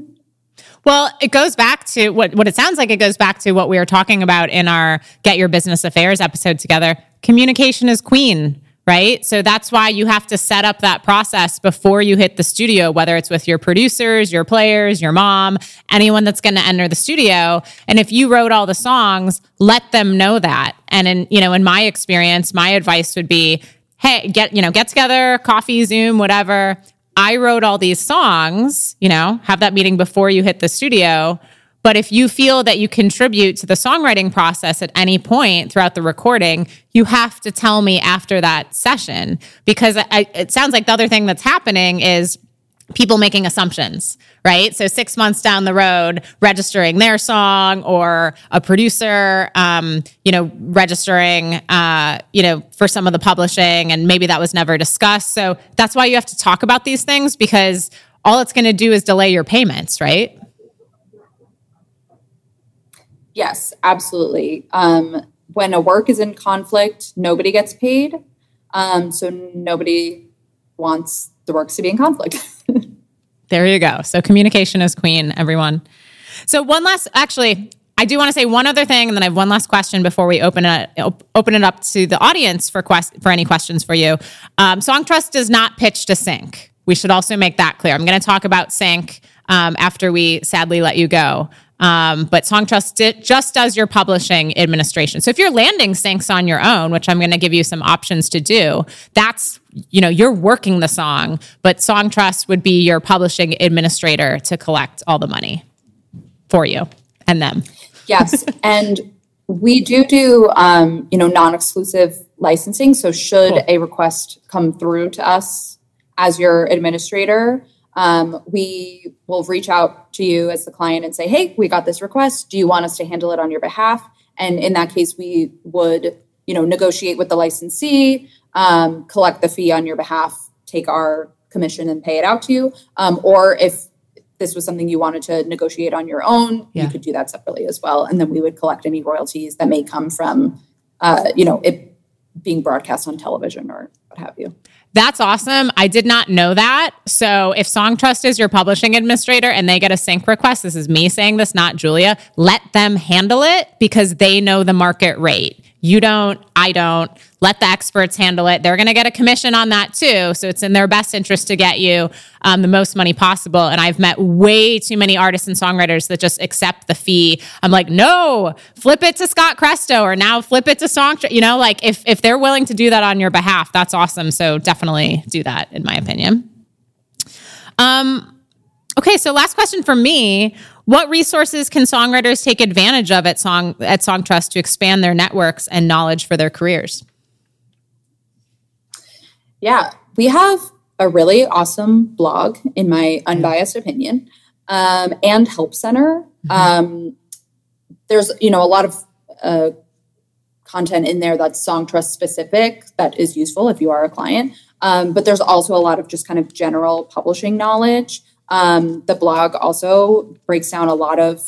Well, it goes back to what, what it sounds like it goes back to what we were talking about in our Get Your Business Affairs episode together. Communication is queen, right? So that's why you have to set up that process before you hit the studio, whether it's with your producers, your players, your mom, anyone that's going to enter the studio. And if you wrote all the songs, let them know that. And in, you know, in my experience, my advice would be, hey, get, you know, get together, coffee, Zoom, whatever. I wrote all these songs, you know, have that meeting before you hit the studio but if you feel that you contribute to the songwriting process at any point throughout the recording, you have to tell me after that session because I, it sounds like the other thing that's happening is people making assumptions, right? So six months down the road, registering their song or a producer, um, you know, registering, uh, you know, for some of the publishing, and maybe that was never discussed. So that's why you have to talk about these things because all it's going to do is delay your payments, right? Yes, absolutely. Um, when a work is in conflict, nobody gets paid. Um, so nobody wants the works to be in conflict. there you go. So communication is queen, everyone. So one last, actually, I do want to say one other thing, and then I have one last question before we open it open it up to the audience for quest for any questions for you. Um, Songtrust does not pitch to sync. We should also make that clear. I'm going to talk about sync um, after we sadly let you go. Um, but Songtrust just does your publishing administration. So if you're landing syncs on your own, which I'm going to give you some options to do, that's you know you're working the song, but Songtrust would be your publishing administrator to collect all the money for you and them. Yes, and we do do um, you know non-exclusive licensing. So should cool. a request come through to us as your administrator, um, we will reach out to you as the client and say, "Hey, we got this request. Do you want us to handle it on your behalf?" And in that case, we would you know negotiate with the licensee, um, collect the fee on your behalf, take our commission and pay it out to you. Um, or if this was something you wanted to negotiate on your own, yeah. you could do that separately as well. And then we would collect any royalties that may come from, uh, you know, it being broadcast on television or what have you. That's awesome. I did not know that. So if Songtrust is your publishing administrator and they get a sync request, this is me saying this, not Julia, let them handle it because they know the market rate. You don't, I don't. Let the experts handle it. They're going to get a commission on that too. So it's in their best interest to get you um, the most money possible. And I've met way too many artists and songwriters that just accept the fee. I'm like, no, flip it to Scott Cresto or now flip it to Song. You know, like if if they're willing to do that on your behalf, that's awesome. So definitely do that, in my opinion. Um, okay, so last question for me what resources can songwriters take advantage of at Song at Songtrust to expand their networks and knowledge for their careers? Yeah, we have a really awesome blog, in my unbiased opinion, um, and help center. Mm-hmm. Um, there's you know a lot of uh, content in there that's Songtrust specific that is useful if you are a client. Um, but there's also a lot of just kind of general publishing knowledge. Um, the blog also breaks down a lot of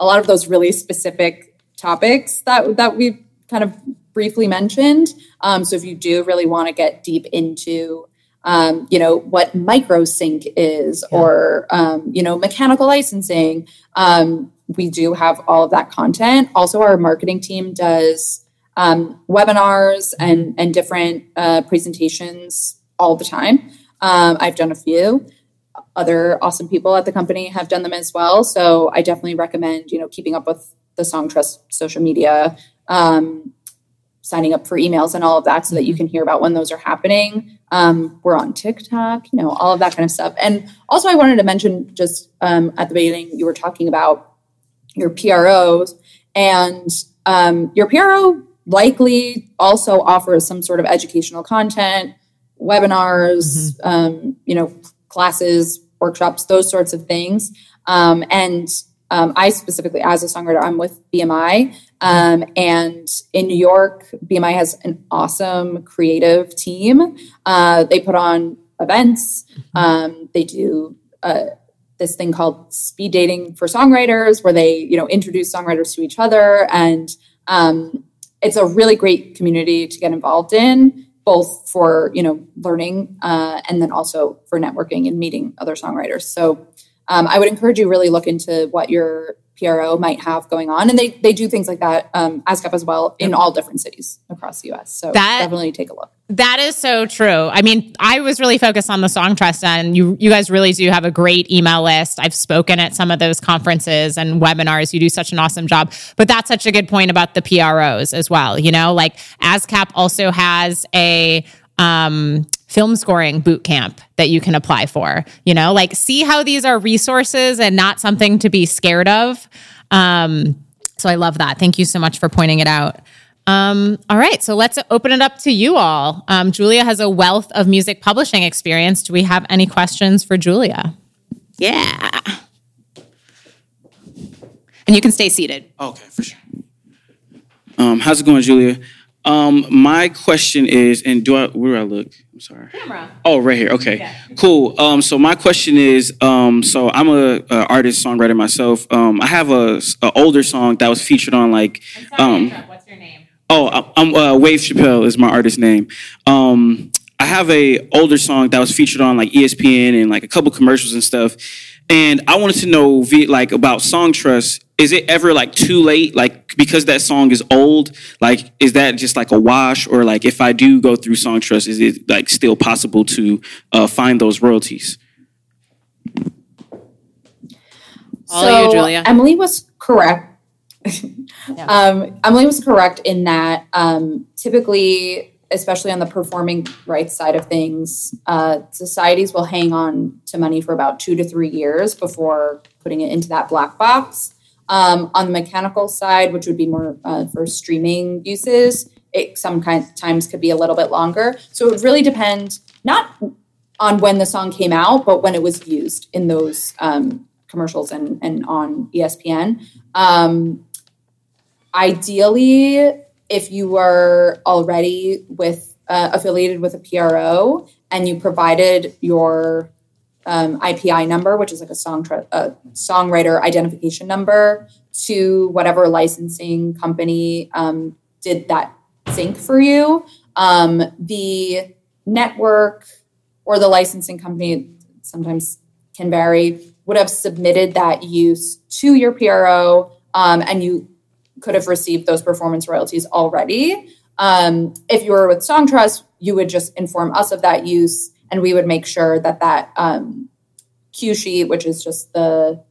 a lot of those really specific topics that that we kind of briefly mentioned. Um, so if you do really want to get deep into um, you know what microsync is yeah. or um, you know mechanical licensing um, we do have all of that content also our marketing team does um, webinars and and different uh, presentations all the time um, i've done a few other awesome people at the company have done them as well. So I definitely recommend, you know, keeping up with the Songtrust social media, um, signing up for emails and all of that so that you can hear about when those are happening. Um, we're on TikTok, you know, all of that kind of stuff. And also, I wanted to mention just um, at the beginning, you were talking about your PROs, and um, your PRO likely also offers some sort of educational content, webinars, mm-hmm. um, you know, classes, workshops, those sorts of things. Um, and um, I specifically, as a songwriter, I'm with BMI. Um, and in New York, BMI has an awesome creative team. Uh, they put on events, um, they do uh, this thing called speed dating for songwriters, where they, you know, introduce songwriters to each other. And um, it's a really great community to get involved in both for you know learning uh, and then also for networking and meeting other songwriters. So um, I would encourage you really look into what your PRO might have going on, and they they do things like that um, ASCAP as well in all different cities across the U.S. So that, definitely take a look. That is so true. I mean, I was really focused on the Songtrust, and you you guys really do have a great email list. I've spoken at some of those conferences and webinars. You do such an awesome job. But that's such a good point about the PROs as well. You know, like ASCAP also has a um, film scoring boot camp that you can apply for. You know, like see how these are resources and not something to be scared of. Um, so I love that. Thank you so much for pointing it out. Um, all right, so let's open it up to you all. Um, Julia has a wealth of music publishing experience. Do we have any questions for Julia? Yeah. And you can stay seated. Okay, for sure. Um, how's it going, Julia? Um, my question is, and do I where do I look? I'm sorry. Camera. Oh, right here. Okay, yeah. cool. Um, so my question is, um, so I'm a, a artist songwriter myself. Um, I have a, a older song that was featured on like, um, what's your name? Oh, I'm uh, Wave Chappelle is my artist name. Um, I have a older song that was featured on like ESPN and like a couple commercials and stuff. And I wanted to know like about Songtrust. Is it ever like too late? Like because that song is old, like is that just like a wash? Or like if I do go through Songtrust, is it like still possible to uh, find those royalties? All so you, Julia. Emily was correct. yeah. um, Emily was correct in that um, typically especially on the performing rights side of things, uh, societies will hang on to money for about two to three years before putting it into that black box. Um, on the mechanical side, which would be more uh, for streaming uses, it sometimes times could be a little bit longer. So it really depend not on when the song came out, but when it was used in those um, commercials and, and on ESPN. Um, ideally, if you were already with uh, affiliated with a PRO and you provided your um, IPI number, which is like a song tra- a songwriter identification number, to whatever licensing company um, did that sync for you. Um, the network or the licensing company sometimes can vary would have submitted that use to your PRO, um, and you could have received those performance royalties already. Um, if you were with Songtrust, you would just inform us of that use, and we would make sure that that um, cue sheet, which is just the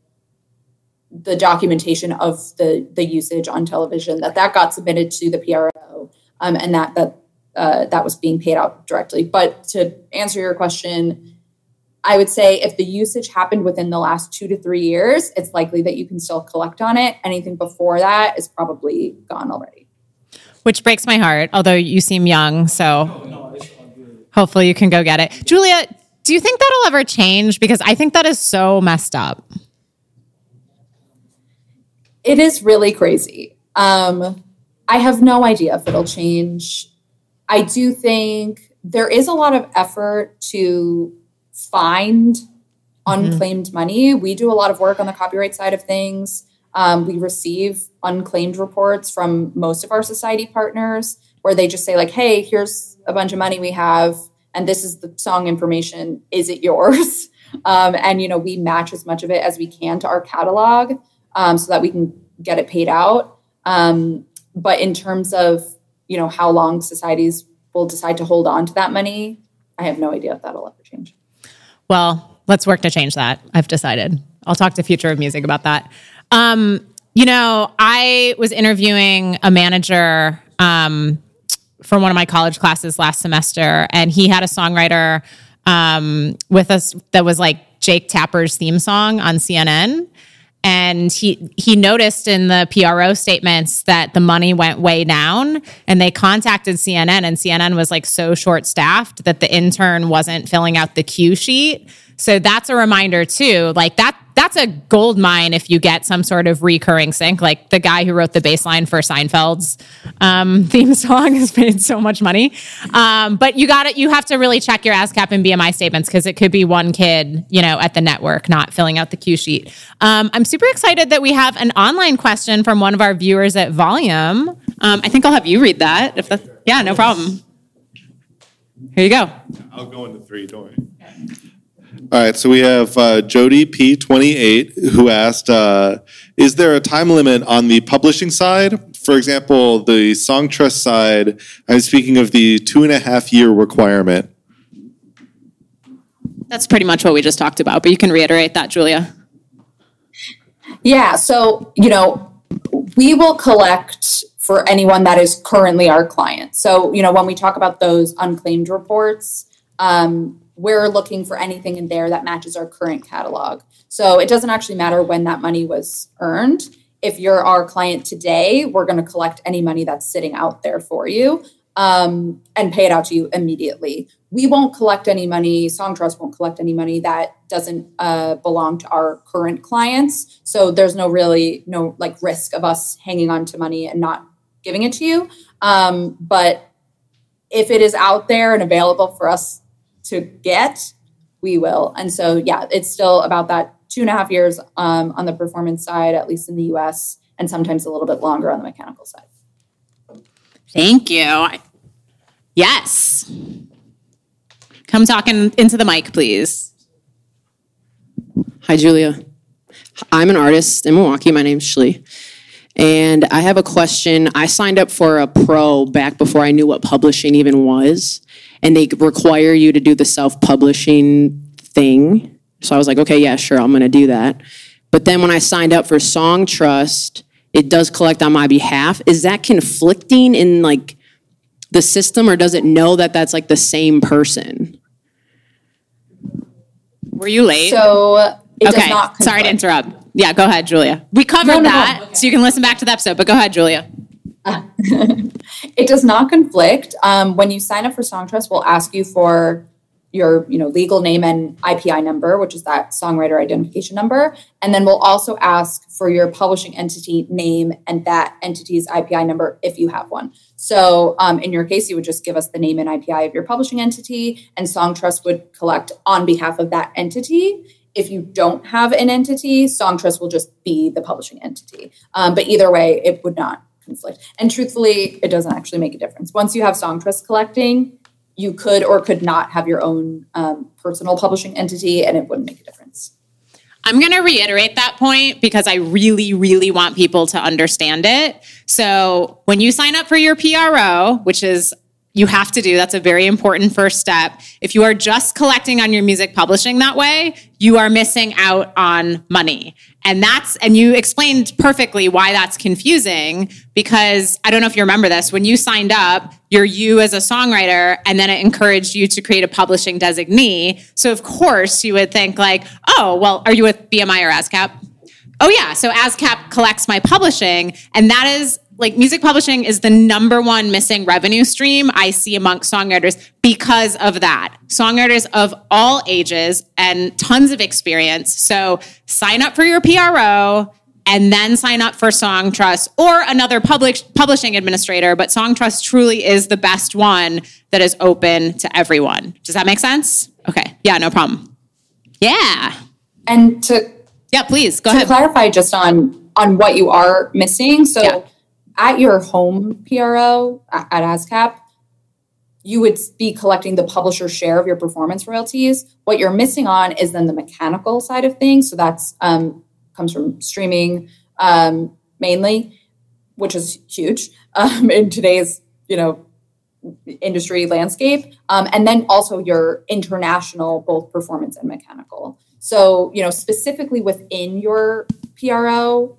the documentation of the the usage on television, that that got submitted to the PRO, um, and that that uh, that was being paid out directly. But to answer your question, I would say if the usage happened within the last two to three years, it's likely that you can still collect on it. Anything before that is probably gone already. Which breaks my heart, although you seem young, so hopefully you can go get it. Julia, do you think that'll ever change? Because I think that is so messed up. It is really crazy. Um, I have no idea if it'll change. I do think there is a lot of effort to find mm-hmm. unclaimed mm-hmm. money. We do a lot of work on the copyright side of things. Um, we receive unclaimed reports from most of our society partners where they just say, like, hey, here's a bunch of money we have, and this is the song information. Is it yours? Um, and, you know, we match as much of it as we can to our catalog um, so that we can get it paid out. Um, but in terms of, you know, how long societies will decide to hold on to that money, I have no idea if that'll ever change. Well, let's work to change that. I've decided. I'll talk to Future of Music about that. Um, you know, I was interviewing a manager um, for one of my college classes last semester, and he had a songwriter um, with us that was like Jake Tapper's theme song on CNN. And he he noticed in the PRO statements that the money went way down, and they contacted CNN, and CNN was like so short staffed that the intern wasn't filling out the cue sheet. So that's a reminder too. Like that that's a gold mine if you get some sort of recurring sync. Like the guy who wrote the bass line for Seinfeld's um, theme song has made so much money. Um, but you got it. You have to really check your ASCAP and BMI statements because it could be one kid, you know, at the network not filling out the cue sheet. Um, I'm super excited that we have an online question from one of our viewers at Volume. Um, I think I'll have you read that. If that's yeah, no problem. Here you go. I'll go into three. Don't worry. All right, so we have uh, Jody P28 who asked, uh, "Is there a time limit on the publishing side? For example, the Songtrust side. I'm speaking of the two and a half year requirement." That's pretty much what we just talked about, but you can reiterate that, Julia. Yeah, so you know, we will collect for anyone that is currently our client. So you know, when we talk about those unclaimed reports. Um, we're looking for anything in there that matches our current catalog. So it doesn't actually matter when that money was earned. If you're our client today, we're going to collect any money that's sitting out there for you um, and pay it out to you immediately. We won't collect any money. Songtrust won't collect any money that doesn't uh, belong to our current clients. So there's no really no like risk of us hanging on to money and not giving it to you. Um, but if it is out there and available for us to get, we will. And so, yeah, it's still about that two and a half years um, on the performance side, at least in the US, and sometimes a little bit longer on the mechanical side. Thank you. Yes. Come talking into the mic, please. Hi, Julia. I'm an artist in Milwaukee. My name's Shlee. And I have a question. I signed up for a pro back before I knew what publishing even was. And they require you to do the self publishing thing. So I was like, okay, yeah, sure, I'm going to do that. But then when I signed up for Songtrust, it does collect on my behalf. Is that conflicting in like the system or does it know that that's like the same person? Were you late? So it does okay. not. Sorry to interrupt. Yeah, go ahead, Julia. We covered No, no, no. that, so you can listen back to the episode. But go ahead, Julia. it does not conflict. Um, when you sign up for Songtrust, we'll ask you for your you know legal name and IPI number, which is that songwriter identification number, and then we'll also ask for your publishing entity name and that entity's IPI number if you have one. So um, in your case, you would just give us the name and IPI of your publishing entity, and Songtrust would collect on behalf of that entity. If you don't have an entity, Songtrust will just be the publishing entity. Um, but either way, it would not conflict. And truthfully, it doesn't actually make a difference. Once you have Songtrust collecting, you could or could not have your own um, personal publishing entity, and it wouldn't make a difference. I'm going to reiterate that point because I really, really want people to understand it. So, when you sign up for your PRO, which is you have to do, that's a very important first step. If you are just collecting on your music publishing that way, you are missing out on money. And that's, and you explained perfectly why that's confusing because I don't know if you remember this. When you signed up, you're you as a songwriter, and then it encouraged you to create a publishing designee. So, of course, you would think, like, oh, well, are you with BMI or ASCAP? Oh, yeah. So, ASCAP collects my publishing, and that is like music publishing is the number one missing revenue stream I see amongst songwriters because of that. Songwriters of all ages and tons of experience. So sign up for your PRO and then sign up for Songtrust or another public, publishing administrator. But Songtrust truly is the best one that is open to everyone. Does that make sense? Okay. Yeah, no problem. Yeah. And to Yeah, please go to ahead. clarify just on on what you are missing, so Yeah. At your home PRO at ASCAP, you would be collecting the publisher's share of your performance royalties. What you're missing on is then the mechanical side of things. So that's um, comes from streaming um, mainly, which is huge um, in today's you know industry landscape, um, and then also your international both performance and mechanical. So you know specifically within your PRO,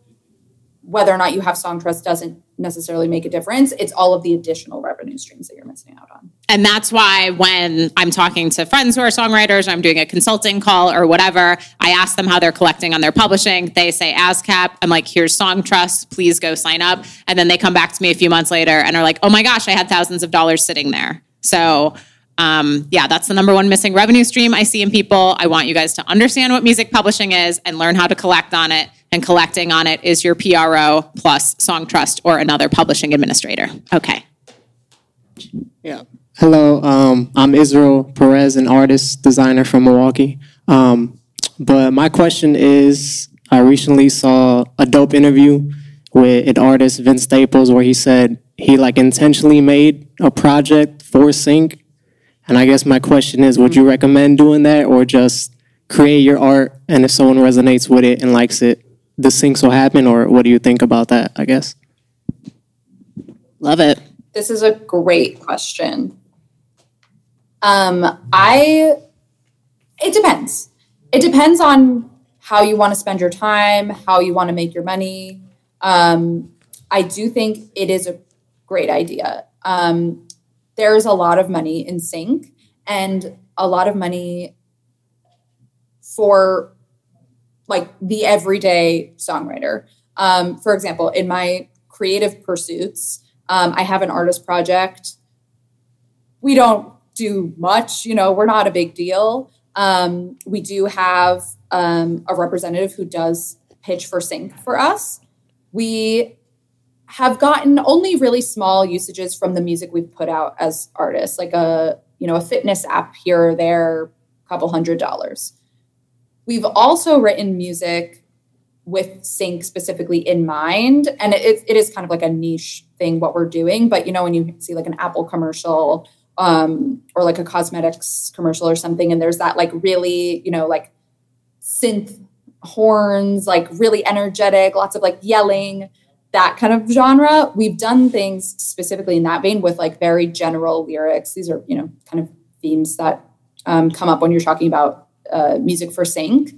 whether or not you have Songtrust doesn't necessarily make a difference. It's all of the additional revenue streams that you're missing out on. And that's why when I'm talking to friends who are songwriters, I'm doing a consulting call or whatever, I ask them how they're collecting on their publishing. They say ASCAP. I'm like, here's Songtrust. Please go sign up. And then they come back to me a few months later and are like, oh my gosh, I had thousands of dollars sitting there. So, um, yeah, that's the number one missing revenue stream I see in people. I want you guys to understand what music publishing is and learn how to collect on it. And collecting on it is your PRO plus Songtrust or another publishing administrator. Okay. Yeah. Hello, um, I'm Israel Perez, an artist designer from Milwaukee. Um, but my question is, I recently saw a dope interview with an artist, Vince Staples, where he said he like intentionally made a project for Sync. And I guess my question is, would you recommend doing that or just create your art and if someone resonates with it and likes it, the syncs will happen or what do you think about that, I guess? Love it. This is a great question. Um, I it depends. It depends on how you want to spend your time, how you want to make your money. Um, I do think it is a great idea. Um, there's a lot of money in sync and a lot of money for like the everyday songwriter. Um, for example, in my creative pursuits, um, I have an artist project. We don't do much, you know, we're not a big deal. Um, we do have um, a representative who does pitch for sync for us. We have gotten only really small usages from the music we've put out as artists, like a you know a fitness app here or there, a couple hundred dollars. We've also written music with sync specifically in mind, and it, it is kind of like a niche thing what we're doing. But you know, when you see like an Apple commercial um, or like a cosmetics commercial or something, and there's that like really, you know, like synth horns, like really energetic, lots of like yelling, that kind of genre. We've done things specifically in that vein with like very general lyrics. These are, you know, kind of themes that um, come up when you're talking about uh, music for sync.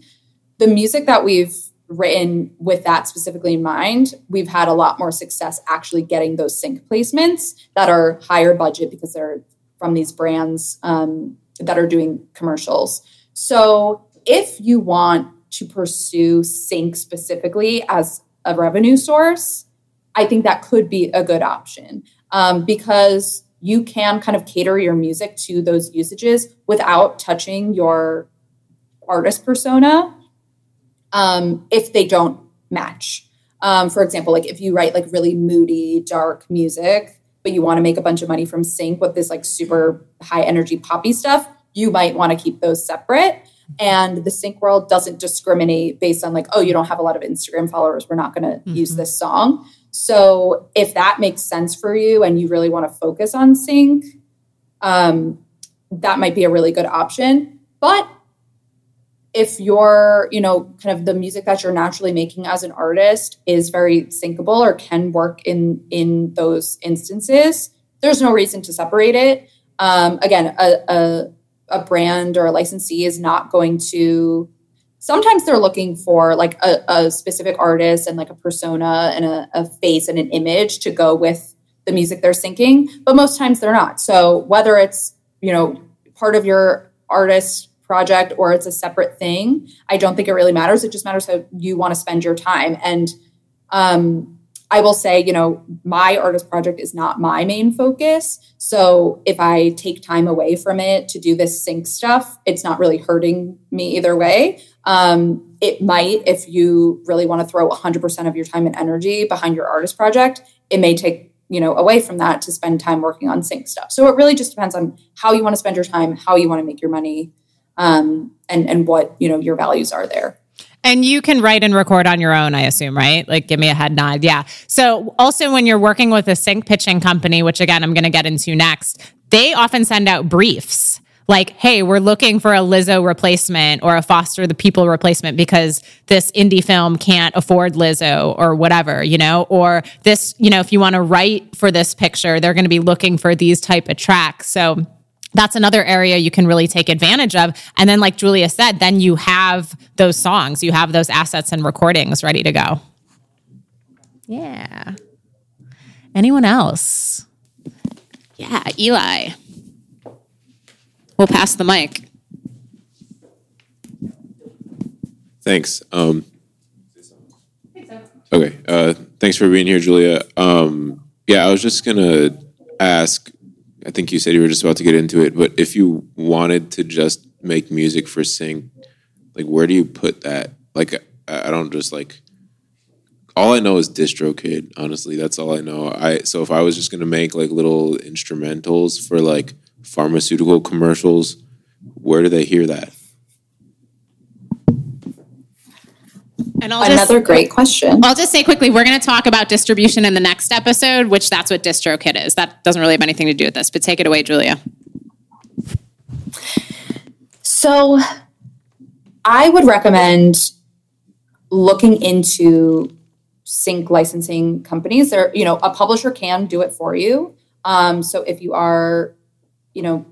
The music that we've written with that specifically in mind, we've had a lot more success actually getting those sync placements that are higher budget because they're from these brands um, that are doing commercials. So if you want to pursue sync specifically as a revenue source, I think that could be a good option um, because you can kind of cater your music to those usages without touching your artist persona um, if they don't match. Um, for example, like if you write like really moody, dark music, but you want to make a bunch of money from sync with this like super high energy poppy stuff, you might want to keep those separate. And the sync world doesn't discriminate based on like, oh, you don't have a lot of Instagram followers. We're not going to mm-hmm. use this song. So if that makes sense for you and you really want to focus on sync, um, that might be a really good option. But if you're, you know, kind of the music that you're naturally making as an artist is very syncable or can work in in those instances, there's no reason to separate it. Um, again, a, a a brand or a licensee is not going to sometimes they're looking for like a, a specific artist and like a persona and a, a, face and an image to go with the music they're syncing but most times they're not so whether it's you know part of your artist project or it's a separate thing i don't think it really matters it just matters how you want to spend your time and um, I will say, you know, my artist project is not my main focus. So if I take time away from it to do this sync stuff, it's not really hurting me either way. Um, it might, if you really want to throw 100% of your time and energy behind your artist project, it may take, you know, away from that to spend time working on sync stuff. So it really just depends on how you want to spend your time, how you want to make your money, um, and, and what, you know, your values are there. And you can write and record on your own, I assume, right? Like, give me a head nod. Yeah. So, also, when you're working with a sync pitching company, which again, I'm going to get into next, they often send out briefs like, hey, we're looking for a Lizzo replacement or a Foster the People replacement because this indie film can't afford Lizzo or whatever, you know, or this, you know, if you want to write for this picture, they're going to be looking for these type of tracks. So, that's another area you can really take advantage of. And then, like Julia said, then you have those songs, you have those assets and recordings ready to go. Yeah. Anyone else? Yeah, Eli. We'll pass the mic. Thanks. Um, okay. Uh, thanks for being here, Julia. Um, yeah, I was just gonna ask I think you said you were just about to get into it, but if you wanted to just make music for sync, like where do you put that? Like I don't just like all I know is DistroKid, honestly. That's all I know. I so if I was just gonna make like little instrumentals for like pharmaceutical commercials, where do they hear that? And I'll Another just, great question. I'll just say quickly, we're going to talk about distribution in the next episode, which that's what DistroKid is. That doesn't really have anything to do with this, but take it away, Julia. So I would recommend looking into sync licensing companies. There, you know, a publisher can do it for you. Um, so if you are, you know,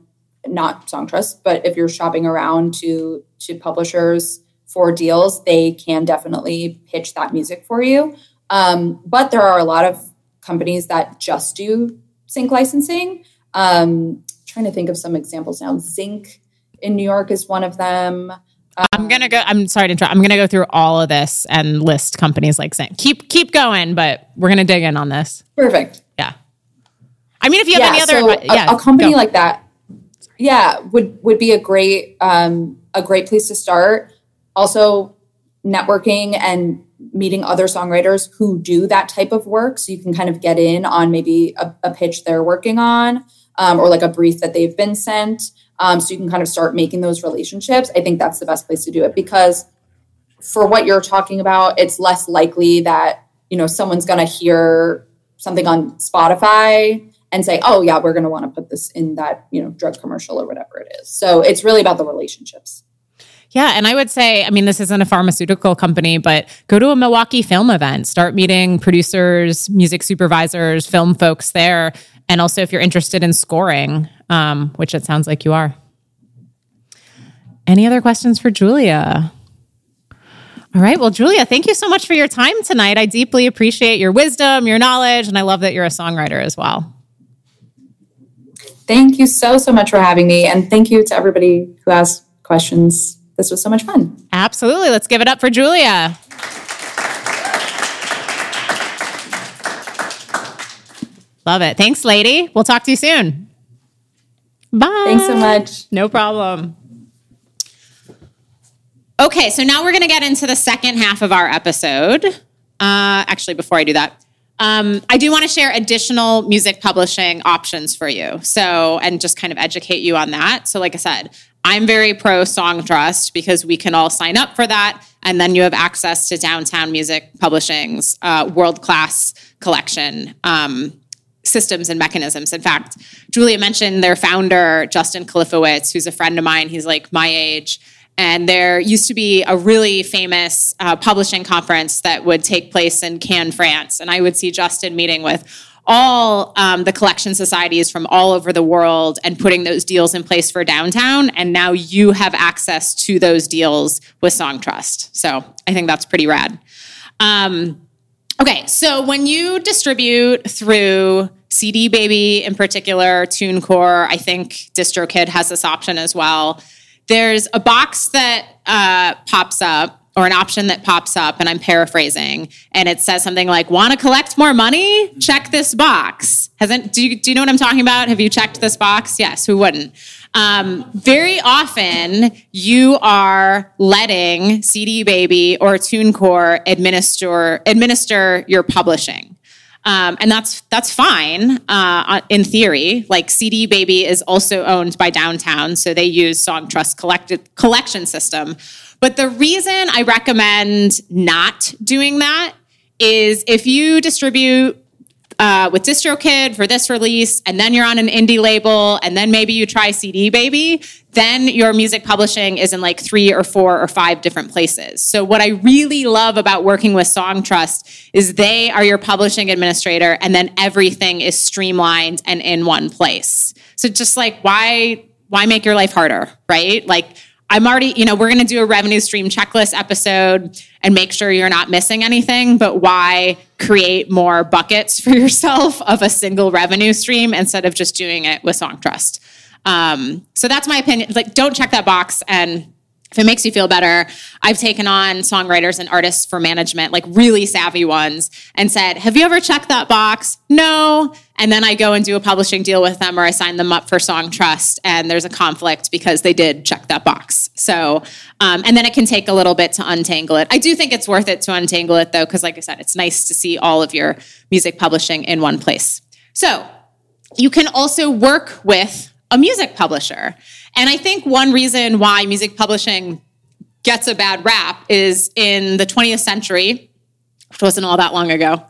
not Songtrust, but if you're shopping around to to publishers for deals, they can definitely pitch that music for you. Um, but there are a lot of companies that just do sync licensing. Um, trying to think of some examples now. Zync in New York is one of them. Um, I'm gonna go. I'm sorry to interrupt. I'm gonna go through all of this and list companies like Zync. Keep keep going, but we're gonna dig in on this. Perfect. Yeah. I mean, if you have yeah, any other, so yeah, a, a company go. like that, yeah, would would be a great um, a great place to start also networking and meeting other songwriters who do that type of work so you can kind of get in on maybe a, a pitch they're working on um, or like a brief that they've been sent um, so you can kind of start making those relationships i think that's the best place to do it because for what you're talking about it's less likely that you know someone's going to hear something on Spotify and say, oh yeah, we're going to want to put this in that you know drug commercial or whatever it is. So it's really about the relationships. Yeah, and I would say, I mean, this isn't a pharmaceutical company, but go to a Milwaukee film event, start meeting producers, music supervisors, film folks there, and also if you're interested in scoring, um, which it sounds like you are. Any other questions for Julia? All right. Well, Julia, thank you so much for your time tonight. I deeply appreciate your wisdom, your knowledge, and I love that you're a songwriter as well. Thank you so, so much for having me. And thank you to everybody who asked questions. This was so much fun. Absolutely. Let's give it up for Julia. Love it. Thanks, lady. We'll talk to you soon. Bye. Thanks so much. No problem. Okay, so now we're going to get into the second half of our episode. Uh, actually, before I do that, um, I do want to share additional music publishing options for you. So, and just kind of educate you on that. So, like I said, I'm very pro Songtrust because we can all sign up for that. And then you have access to Downtown Music Publishing's uh, world class collection. Um, systems and mechanisms. In fact, Julia mentioned their founder, Justin Kalifowitz, who's a friend of mine. He's like my age. And there used to be a really famous uh, publishing conference that would take place in Cannes, France. And I would see Justin meeting with all um, the collection societies from all over the world and putting those deals in place for downtown. And now you have access to those deals with Songtrust. So I think that's pretty rad. Um, okay, so when you distribute through CD Baby in particular, TuneCore, I think DistroKid has this option as well there's a box that uh, pops up or an option that pops up, and I'm paraphrasing, and it says something like, "Want to collect more money? Check this box." Hasn't? Do you do you know what I'm talking about? Have you checked this box? Yes. Who wouldn't? Um, very often, you are letting CD Baby or TuneCore administer administer your publishing. Um, and that's that's fine uh, in theory. Like CD Baby is also owned by Downtown, so they use Songtrust collected collection system. But the reason I recommend not doing that is if you distribute uh, with DistroKid for this release, and then you're on an indie label, and then maybe you try CD Baby, then your music publishing is in like three or four or five different places. So, what I really love about working with Songtrust is they are your publishing administrator, and then everything is streamlined and in one place. So, just like, why? Why make your life harder, right? Like, I'm already, you know, we're going to do a revenue stream checklist episode and make sure you're not missing anything, but why create more buckets for yourself of a single revenue stream instead of just doing it with Songtrust? Um, so that's my opinion. Like, don't check that box and if it makes you feel better, I've taken on songwriters and artists for management, like really savvy ones, and said, Have you ever checked that box? No. And then I go and do a publishing deal with them or I sign them up for Songtrust, and there's a conflict because they did check that box. So, um, and then it can take a little bit to untangle it. I do think it's worth it to untangle it though, because like I said, it's nice to see all of your music publishing in one place. So, you can also work with a music publisher. And I think one reason why music publishing gets a bad rap is in the 20th century, which wasn't all that long ago,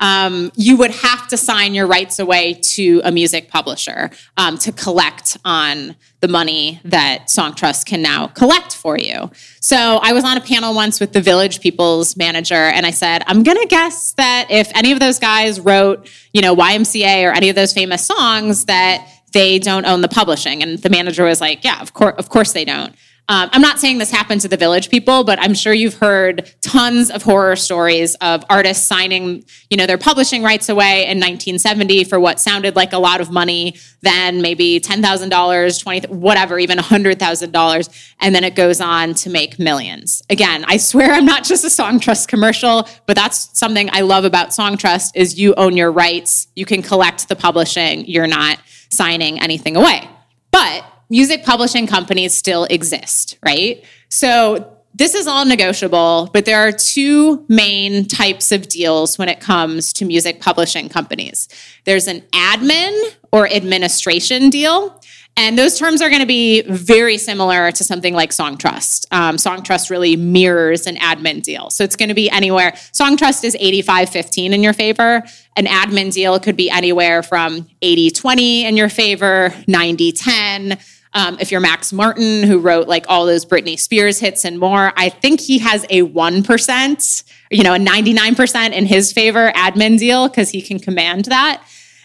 um, you would have to sign your rights away to a music publisher um, to collect on the money that Songtrust can now collect for you. So I was on a panel once with the Village People's manager, and I said, I'm going to guess that if any of those guys wrote, you know, YMCA or any of those famous songs, that they don't own the publishing. And the manager was like, yeah, of course, of course they don't. Um, I'm not saying this happened to the village people, but I'm sure you've heard tons of horror stories of artists signing, you know, their publishing rights away in 1970 for what sounded like a lot of money, then maybe $10,000, 20, whatever, even $100,000, and then it goes on to make millions. Again, I swear I'm not just a Songtrust commercial, but that's something I love about Songtrust is you own your rights, you can collect the publishing, you're not signing anything away. But music publishing companies still exist, right? So this is all negotiable, but there are two main types of deals when it comes to music publishing companies. There's an admin or administration deal, And those terms are going to be very similar to something like Songtrust. Um, Songtrust really mirrors an admin deal. So it's going to be anywhere. Songtrust is 85 15 in your favor. An admin deal could be anywhere from 80 20 in your favor, 90 10. Um, if you're Max Martin, who wrote like all those Britney Spears hits and more, I think he has a 1%, you know, a 99% in his favor admin deal because he can command that.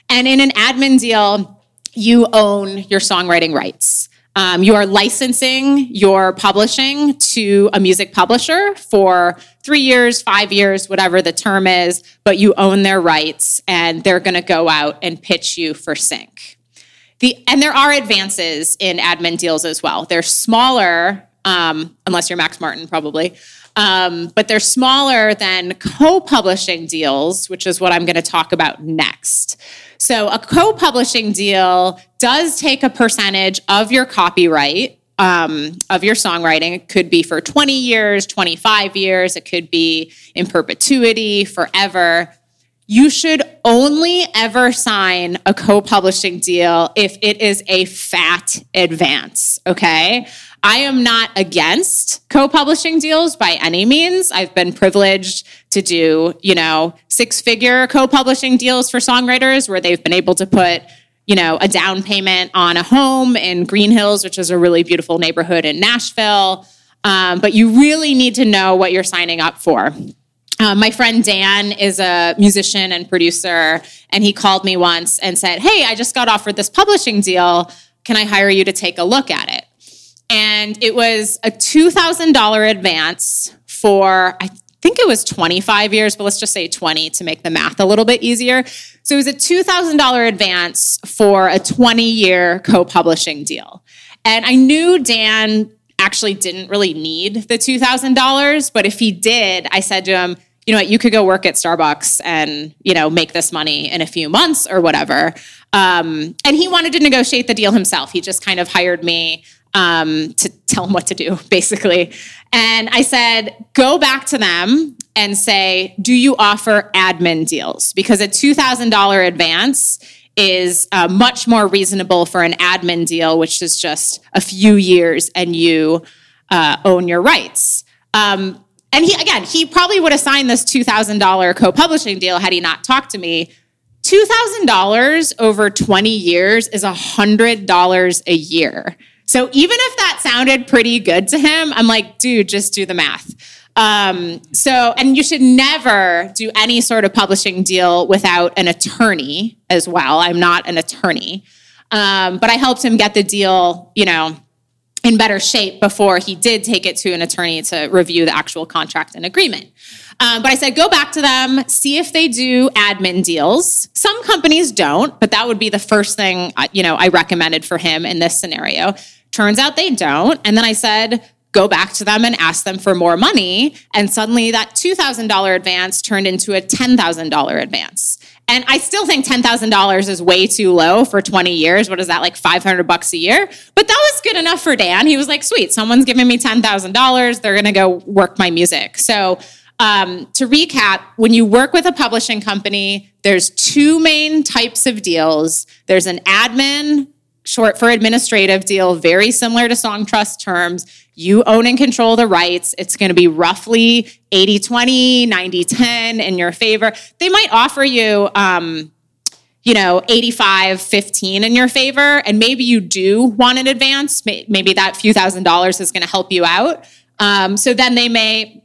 And in an admin deal, you own your songwriting rights. Um, you are licensing your publishing to a music publisher for three years, five years, whatever the term is, but you own their rights and they're going to go out and pitch you for sync. The, and there are advances in admin deals as well. They're smaller, um, unless you're Max Martin, probably, um, but they're smaller than co publishing deals, which is what I'm going to talk about next. So a co-publishing deal does take a percentage of your copyright um, of your songwriting. It could be for 20 years, 25 years. It could be in perpetuity, forever. You should only ever sign a co publishing deal if it is a fat advance, okay? I am not against co-publishing deals by any means. I've been privileged to do, you know, six-figure co-publishing deals for songwriters where they've been able to put you know, a down payment on a home in Green Hills, which is a really beautiful neighborhood in Nashville. Um, but you really need to know what you're signing up for. Uh, my friend Dan is a musician and producer, and he called me once and said, Hey, I just got offered this publishing deal. Can I hire you to take a look at it? And it was a $2,000 advance for, I think it was 25 years, but let's just say 20 to make the math a little bit easier. So it was a $2,000 advance for a 20 year co publishing deal. And I knew Dan actually didn't really need the $2,000, but if he did, I said to him, you know what, you could go work at Starbucks and, you know, make this money in a few months or whatever. Um, and he wanted to negotiate the deal himself. He just kind of hired me um, to tell them what to do, basically. And I said, go back to them and say, do you offer admin deals? Because a $2,000 advance is uh, much more reasonable for an admin deal, which is just a few years and you uh, own your rights. Um, and he, again, he probably would have signed this $2,000 co publishing deal had he not talked to me. $2,000 over 20 years is $100 a year. So even if that sounded pretty good to him, I'm like, dude, just do the math. Um, so, and you should never do any sort of publishing deal without an attorney as well. I'm not an attorney. Um, but I helped him get the deal, you know, in better shape before he did take it to an attorney to review the actual contract and agreement. Um, but I said, go back to them, see if they do admin deals. Some companies don't, but that would be the first thing, uh, you know, I recommended for him in this scenario. Turns out they don't. And then I said, go back to them and ask them for more money. And suddenly that $2,000 advance turned into a $10,000 advance. And I still think $10,000 is way too low for 20 years. What is that, like 500 bucks a year? But that was good enough for Dan. He was like, sweet, someone's giving me $10,000. They're going to go work my music. So um, to recap, when you work with a publishing company, there's two main types of deals. There's an admin short for administrative deal, very similar to Songtrust terms. You own and control the rights. It's going to be roughly 80 20, 90 10 in your favor. They might offer you, um, you know, 85 15 in your favor. And maybe you do want an advance. Maybe that few thousand dollars is going to help you out. Um, so then they may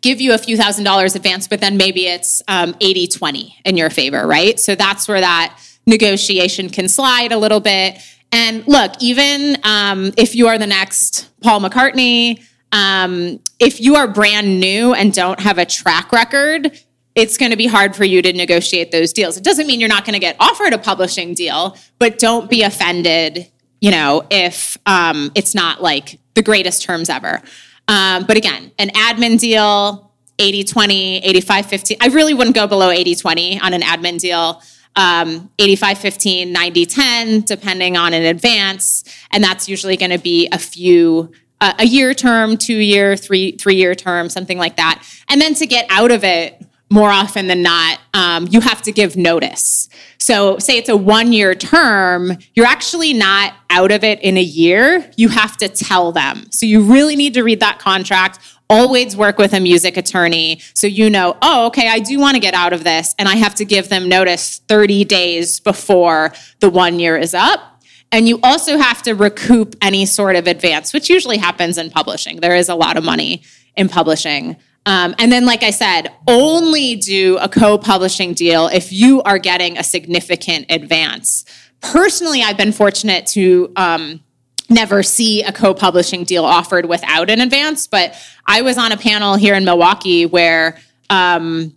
give you a few thousand dollars advance, but then maybe it's um, 80 20 in your favor, right? So that's where that negotiation can slide a little bit. And look, even um, if you are the next Paul McCartney, um, if you are brand new and don't have a track record, it's going to be hard for you to negotiate those deals. It doesn't mean you're not going to get offered a publishing deal, but don't be offended, you know, if um, it's not like the greatest terms ever. Um, but again, an admin deal, 80 20, 85 15. I really wouldn't go below 80 20 on an admin deal um, 85 15, 90 10, depending on an advance. And that's usually going to be a few, uh, a year term, two year, three, three year term, something like that. And then to get out of it, more often than not, um, you have to give notice. So, say it's a one year term, you're actually not out of it in a year, you have to tell them. So you really need to read that contract. Always work with a music attorney so you know, oh, okay, I do want to get out of this, and I have to give them notice 30 days before the one year is up. And you also have to recoup any sort of advance, which usually happens in publishing. There is a lot of money in publishing. Um, and then, like I said, only do a co publishing deal if you are getting a significant advance. Personally, I've been fortunate to um, never see a co publishing deal offered without an advance, but I was on a panel here in Milwaukee where um,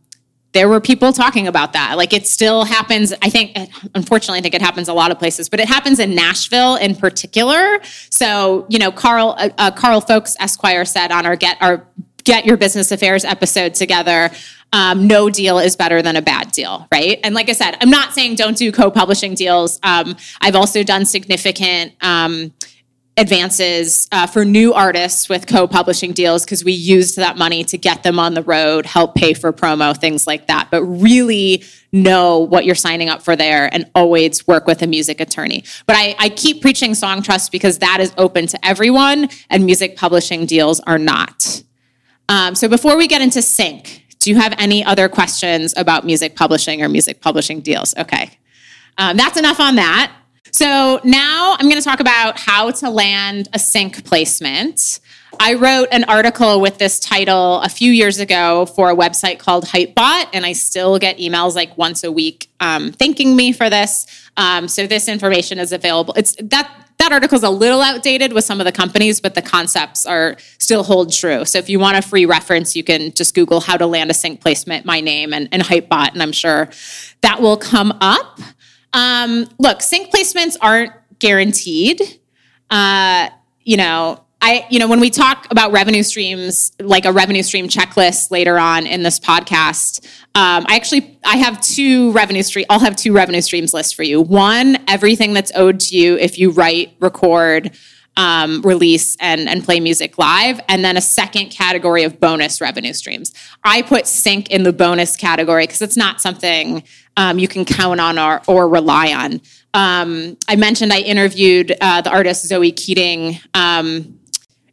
there were people talking about that. Like it still happens. I think, unfortunately, I think it happens a lot of places, but it happens in Nashville in particular. So, you know, Karl uh, uh, Karl Fowlkes Esquire said on our get our get your business affairs episode together. Um, no deal is better than a bad deal, right? And like I said, I'm not saying don't do co-publishing deals. Um, I've also done significant um, advances uh, for new artists with co-publishing deals because we used that money to get them on the road, help pay for promo, things like that. But really know what you're signing up for there and always work with a music attorney. But I, I keep preaching Songtrust because that is open to everyone, and music publishing deals are not. Um, so before we get into sync, do you have any other questions about music publishing or music publishing deals? Okay. Um, that's enough on that. So now I'm going to talk about how to land a sync placement. I wrote an article with this title a few years ago for a website called Hypebot, and I still get emails like once a week um, thanking me for this. Um, so this information is available. It's that that article is a little outdated with some of the companies, but the concepts are still hold true. So if you want a free reference, you can just Google how to land a sync placement, my name, and, and Hypebot, and I'm sure that will come up. Um, look, sync placements aren't guaranteed. Uh, you know, I, you know, when we talk about revenue streams, like a revenue stream checklist later on in this podcast, um, I actually I have two revenue stream. I'll have two revenue streams list for you. One, everything that's owed to you if you write, record, um, release, and and play music live, and then a second category of bonus revenue streams. I put sync in the bonus category because it's not something um, you can count on or, or rely on. Um, I mentioned I interviewed uh, the artist Zoe Keating um,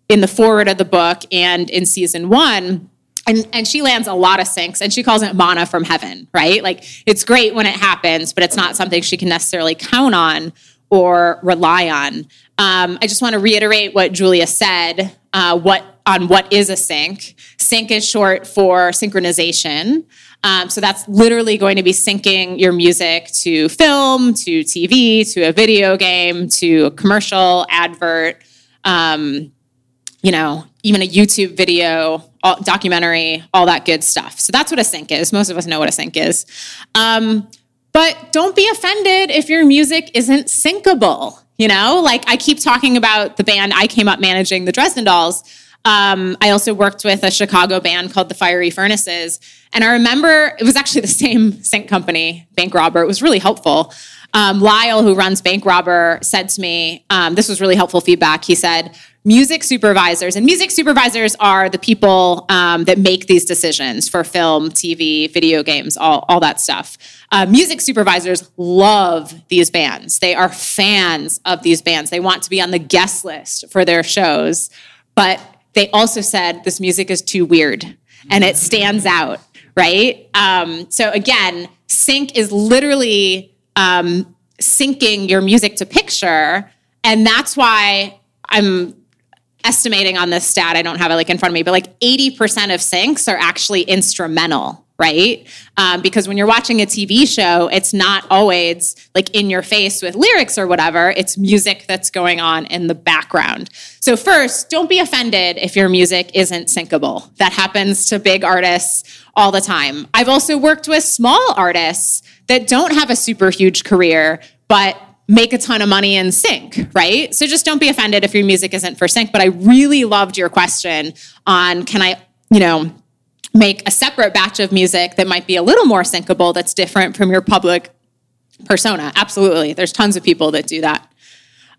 in the forward of the book and in season one. And, and she lands a lot of syncs and she calls it manna from heaven, right? Like it's great when it happens, but it's not something she can necessarily count on or rely on. Um, I just want to reiterate what Julia said uh, what, on what is a sync. Sync is short for synchronization. Um, so that's literally going to be syncing your music to film, to TV, to a video game, to a commercial, advert, um, you know, even a YouTube video, all, documentary, all that good stuff. So that's what a sync is. Most of us know what a sync is. Um, but don't be offended if your music isn't syncable. You know, like I keep talking about the band I came up managing, the Dresden Dolls. Um, I also worked with a Chicago band called the Fiery Furnaces. And I remember it was actually the same sync company, Bank Robber. It was really helpful. Um, Lyle, who runs Bank Robber, said to me, um, this was really helpful feedback. He said, music supervisors, and music supervisors are the people um, that make these decisions for film, TV, video games, all, all that stuff. Uh, music supervisors love these bands. They are fans of these bands. They want to be on the guest list for their shows. But they also said this music is too weird and it stands out, right? Um, so again, sync is literally um, syncing your music to picture, and that's why I'm estimating on this stat. I don't have it like in front of me, but like 80% of syncs are actually instrumental right? Um, because when you're watching a TV show, it's not always like in your face with lyrics or whatever. It's music that's going on in the background. So, first, don't be offended if your music isn't syncable. That happens to big artists all the time. I've also worked with small artists that don't have a super huge career, but make a ton of money in sync, right? So just don't be offended if your music isn't for sync. But I really loved your question on can I, you know, make a separate batch of music that might be a little more syncable that's different from your public persona. Absolutely. There's tons of people that do that.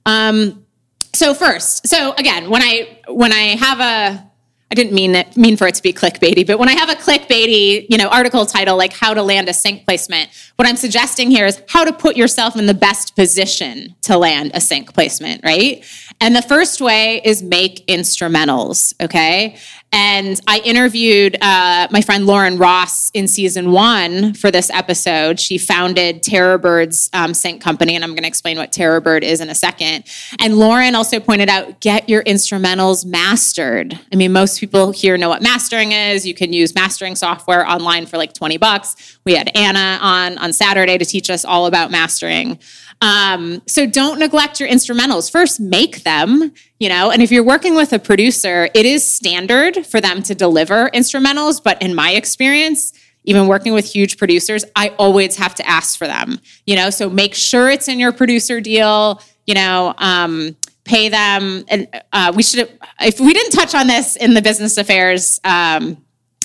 Um, so first, so again, when I when I have a I didn't mean it mean for it to be clickbaity, but when I have a clickbaity, you know, article title like how to land a sync placement, what I'm suggesting here is how to put yourself in the best position to land a sync placement, right? And the first way is make instrumentals, okay? And I interviewed uh, my friend Lauren Ross in season one for this episode. She founded Terrorbird's um, sync company, and I'm going to explain what Terrorbird is in a second. And Lauren also pointed out get your instrumentals mastered. I mean, most people here know what mastering is. You can use mastering software online for like 20 bucks. We had Anna on on Saturday to teach us all about mastering. Um, so don't neglect your instrumentals. First, make them, you know, and if you're working with a producer, it is standard for them to deliver instrumentals. But in my experience, even working with huge producers, I always have to ask for them, you know, so make sure it's in your producer deal, you know, um, pay them. And uh, we should, if we didn't touch on this in the business affairs, um,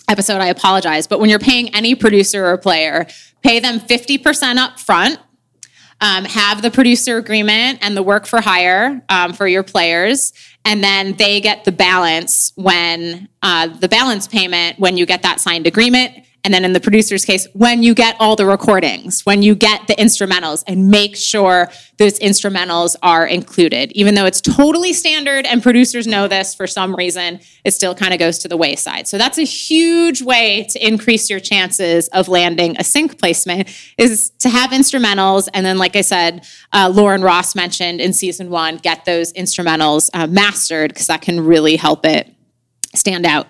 episode, I apologize. But when you're paying any producer or player, pay them 50% up front um, have the producer agreement and the work for hire um, for your players. And then they get the balance when uh, the balance payment when you get that signed agreement and then in the producer's case, when you get all the recordings, when you get the instrumentals, and make sure those instrumentals are included. Even though it's totally standard and producers know this for some reason, it still kind of goes to the wayside. So that's a huge way to increase your chances of landing a sync placement is to have instrumentals. And then, like I said, uh, Lauren Ross mentioned in season one, get those instrumentals uh, mastered because that can really help it stand out.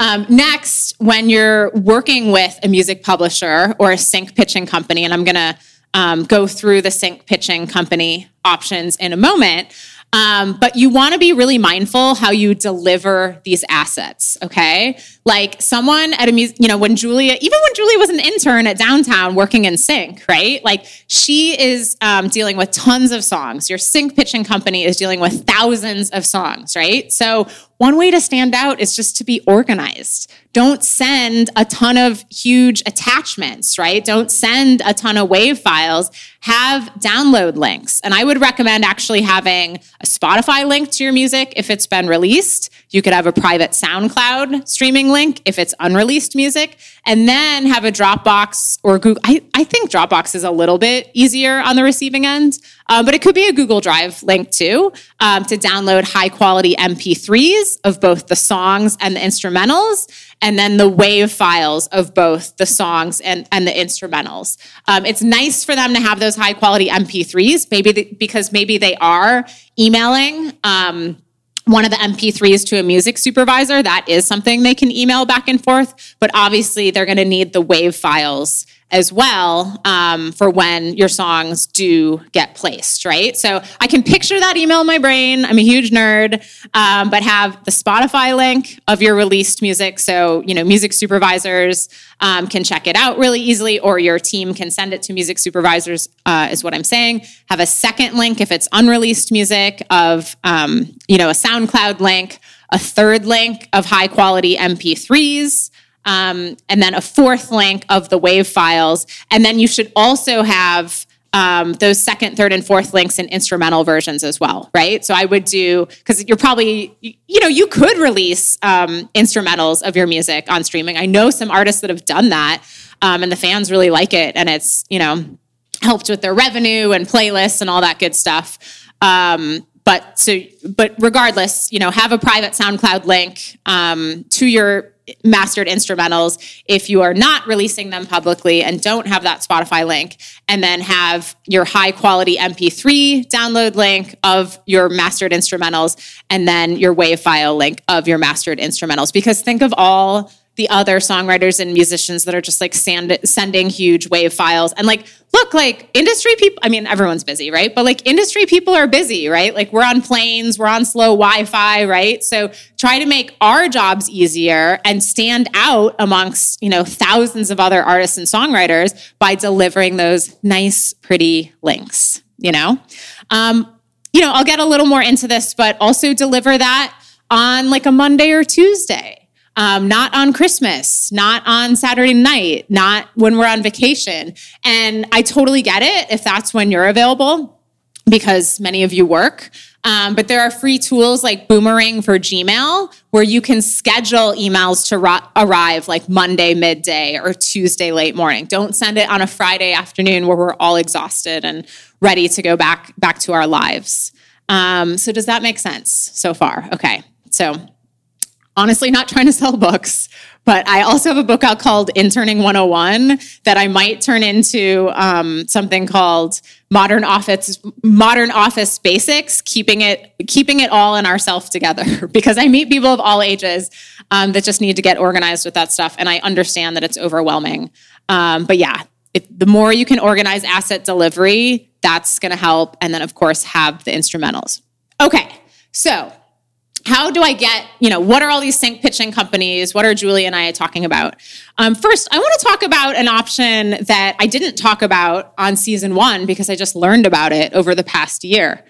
Um, next, when you're working with a music publisher or a sync pitching company, and I'm going to um, go through the sync pitching company options in a moment. Um, but you want to be really mindful how you deliver these assets, okay? Like someone at a music, you know, when Julia, even when Julia was an intern at Downtown working in sync, right? Like she is um, dealing with tons of songs. Your sync pitching company is dealing with thousands of songs, right? So one way to stand out is just to be organized. Don't send a ton of huge attachments, right? Don't send a ton of WAV files. Have download links. And I would recommend actually having a Spotify link to your music if it's been released. You could have a private SoundCloud streaming link if it's unreleased music, and then have a Dropbox or Google. I, I think Dropbox is a little bit easier on the receiving end. Um, but it could be a Google Drive link too um, to download high quality MP3s of both the songs and the instrumentals, and then the WAV files of both the songs and, and the instrumentals. Um, it's nice for them to have those high quality MP3s, maybe the, because maybe they are emailing um, one of the MP3s to a music supervisor, that is something they can email back and forth. But obviously, they're going to need the WAV files as well um, for when your songs do get placed, right? So I can picture that email in my brain. I'm a huge nerd, um, but have the Spotify link of your released music. So, you know, music supervisors um, can check it out really easily, or your team can send it to music supervisors, uh, is what I'm saying. Have a second link if it's unreleased music of, um, you know, a SoundCloud link, a third link of high quality MP3s um, and then a fourth link of the WAV files. And then you should also have um, those second, third, and fourth links in instrumental versions as well, right? So I would do because you're probably, you know, you could release um, instrumentals of your music on streaming. I know some artists that have done that, um, and the fans really like it, and it's you know helped with their revenue and playlists and all that good stuff. Um, but so, but regardless, you know, have a private SoundCloud link um, to your mastered instrumentals if you are not releasing them publicly and don't have that Spotify link, and then have your high quality MP3 download link of your mastered instrumentals, and then your WAV file link of your mastered instrumentals. Because think of all the other songwriters and musicians that are just like sand, sending huge WAV files. And like look like industry people i mean everyone's busy right? But like industry people are busy right? Like we're on planes we're on slow wi-fi right? So try to make our jobs easier and stand out amongst you know thousands of other artists and songwriters by delivering those nice pretty links you know? Um, you know i'll get a little more into this but also deliver that on like a monday or tuesday um, not on Christmas, not on Saturday night, not when we're on vacation. And I totally get it if that's when you're available. because many of you work. Um, but there are free tools like Boomerang for Gmail where you can schedule emails to ro- arrive like Monday midday or Tuesday late morning. Don't send it on a Friday afternoon where we're all exhausted and ready to go back back to our lives. Um, so does that make sense so far? Okay. So honestly, not trying to sell books, but I also have a book out called Interning 101 that I might turn into um, something called Modern Office Modern Office Basics, keeping it keeping it all in ourself together. because I meet people of all ages um, that just need to get organized with that stuff, and I understand that it's overwhelming. Um, but yeah, the more you can organize asset delivery, that's going to help. And then, of course, have the instrumentals. Okay, so how do I get, you know, what are all these sync pitching companies? What are Julie and I talking about? Um, first, I want to talk about an option that I didn't talk about on season one because I just learned about it over the past year.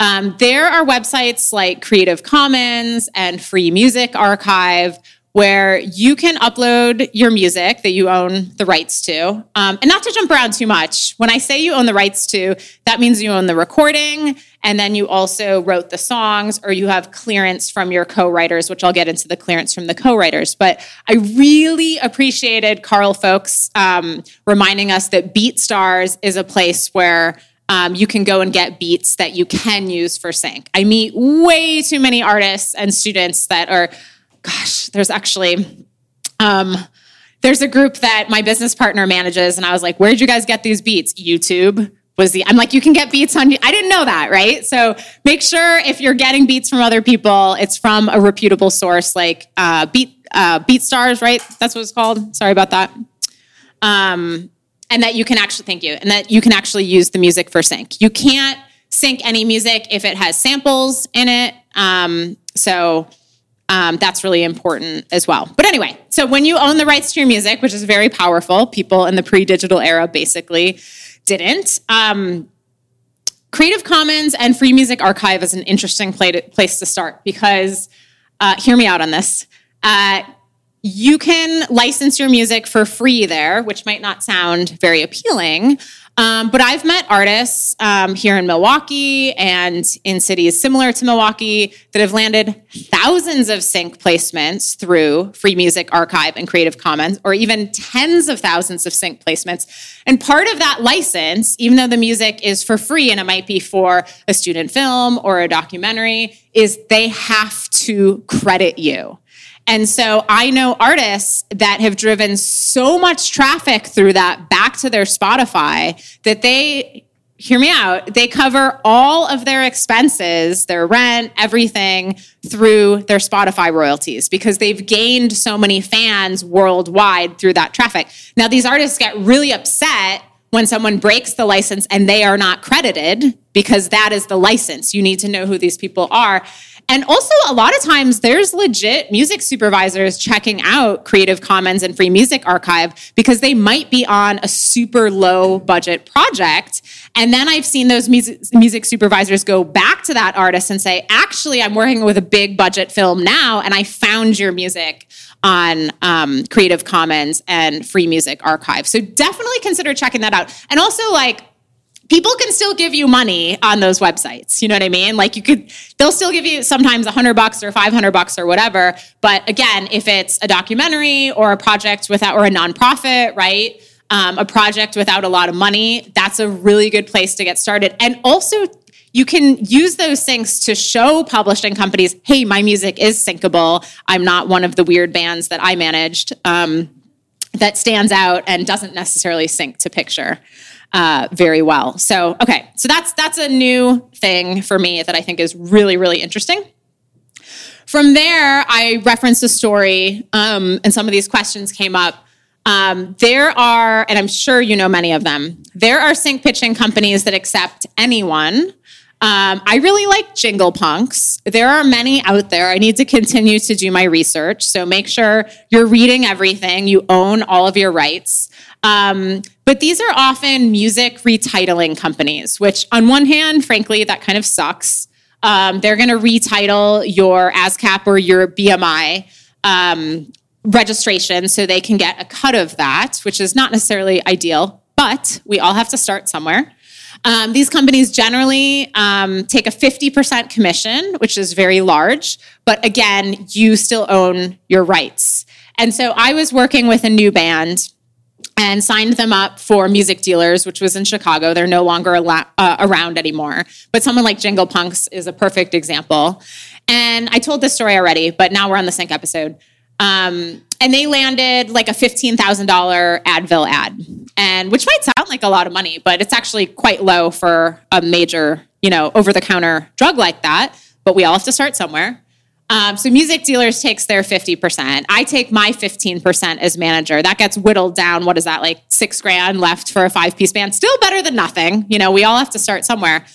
Um, there are websites like Creative Commons and Free Music Archive where you can upload your music that you own the rights to. Um, and not to jump around too much, when I say you own the rights to, that means you own the recording, and then you also wrote the songs, or you have clearance from your co writers, which I'll get into the clearance from the co writers. But I really appreciated Karl Fowlkes um, reminding us that BeatStars is a place where um, you can go and get beats that you can use for sync. I meet way too many artists and students that are gosh, there's actually um, there's a group that my business partner manages, and I was like, where'd you guys get these beats? YouTube was the I'm like, you can get beats on I didn't know that, right? So make sure if you're getting beats from other people, it's from a reputable source like uh, Beat uh, BeatStars, right? That's what it's called. Sorry about that. Um, and that you can actually thank you, and that you can actually use the music for sync. You can't sync any music if it has samples in it. Um, so um, that's really important as well. But anyway, so when you own the rights to your music, which is very powerful, people in the pre digital era basically didn't. Um, Creative Commons and Free Music Archive is an interesting place to start because, uh, hear me out on this. Uh, you can license your music for free there, which might not sound very appealing. Um, but I've met artists um, here in Milwaukee and in cities similar to Milwaukee that have landed thousands of sync placements through Free Music Archive and Creative Commons, or even tens of thousands of sync placements. And part of that license, even though the music is for free and it might be for a student film or a documentary, is they have to credit you. And so I know artists that have driven so much traffic through that back to their Spotify that they hear me out. They cover all of their expenses, their rent, everything through their Spotify royalties because they've gained so many fans worldwide through that traffic. Now, these artists get really upset when someone breaks the license and they are not credited because that is the license. You need to know who these people are. And also, a lot of times, there's legit music supervisors checking out Creative Commons and Free Music Archive because they might be on a super low budget project. And then I've seen those music, music supervisors go back to that artist and say, actually, I'm working with a big budget film now, and I found your music on um, Creative Commons and Free Music Archive. So definitely consider checking that out. And also, like, people can still give you money on those websites. You know what I mean? Like you could, they'll still give you sometimes a hundred bucks or 500 bucks or whatever. But again, if it's a documentary or a project without, or a nonprofit, right? Um, a project without a lot of money, that's a really good place to get started. And also, you can use those things to show publishing companies, hey, my music is syncable. I'm not one of the weird bands that I managed um, that stands out and doesn't necessarily sync to picture uh, very well. So okay, so that's that's a new thing for me that I think is really really interesting. From there, I referenced a story, um, and some of these questions came up. Um, there are, and I'm sure you know many of them. There are sync pitching companies that accept anyone. Um, I really like Jingle Punks. There are many out there. I need to continue to do my research. So make sure you're reading everything, you own all of your rights. Um, but these are often music retitling companies, which, on one hand, frankly, that kind of sucks. Um, they're going to retitle your ASCAP or your BMI um, registration so they can get a cut of that, which is not necessarily ideal, but we all have to start somewhere. Um, these companies generally um, take a 50% commission, which is very large, but again, you still own your rights. And so I was working with a new band and signed them up for music dealers, which was in Chicago. They're no longer uh, around anymore. But someone like Jingle Punks is a perfect example. And I told this story already, but now we're on the sync episode. Um, and they landed like a $15,000 Advil ad, and which might sound like a lot of money, but it's actually quite low for a major, you know, over the counter drug like that. But we all have to start somewhere. Um, so music dealers takes their 50%. I take my 15% as manager. That gets whittled down. What is that, like six grand left for a five piece band? Still better than nothing. You know, we all have to start somewhere.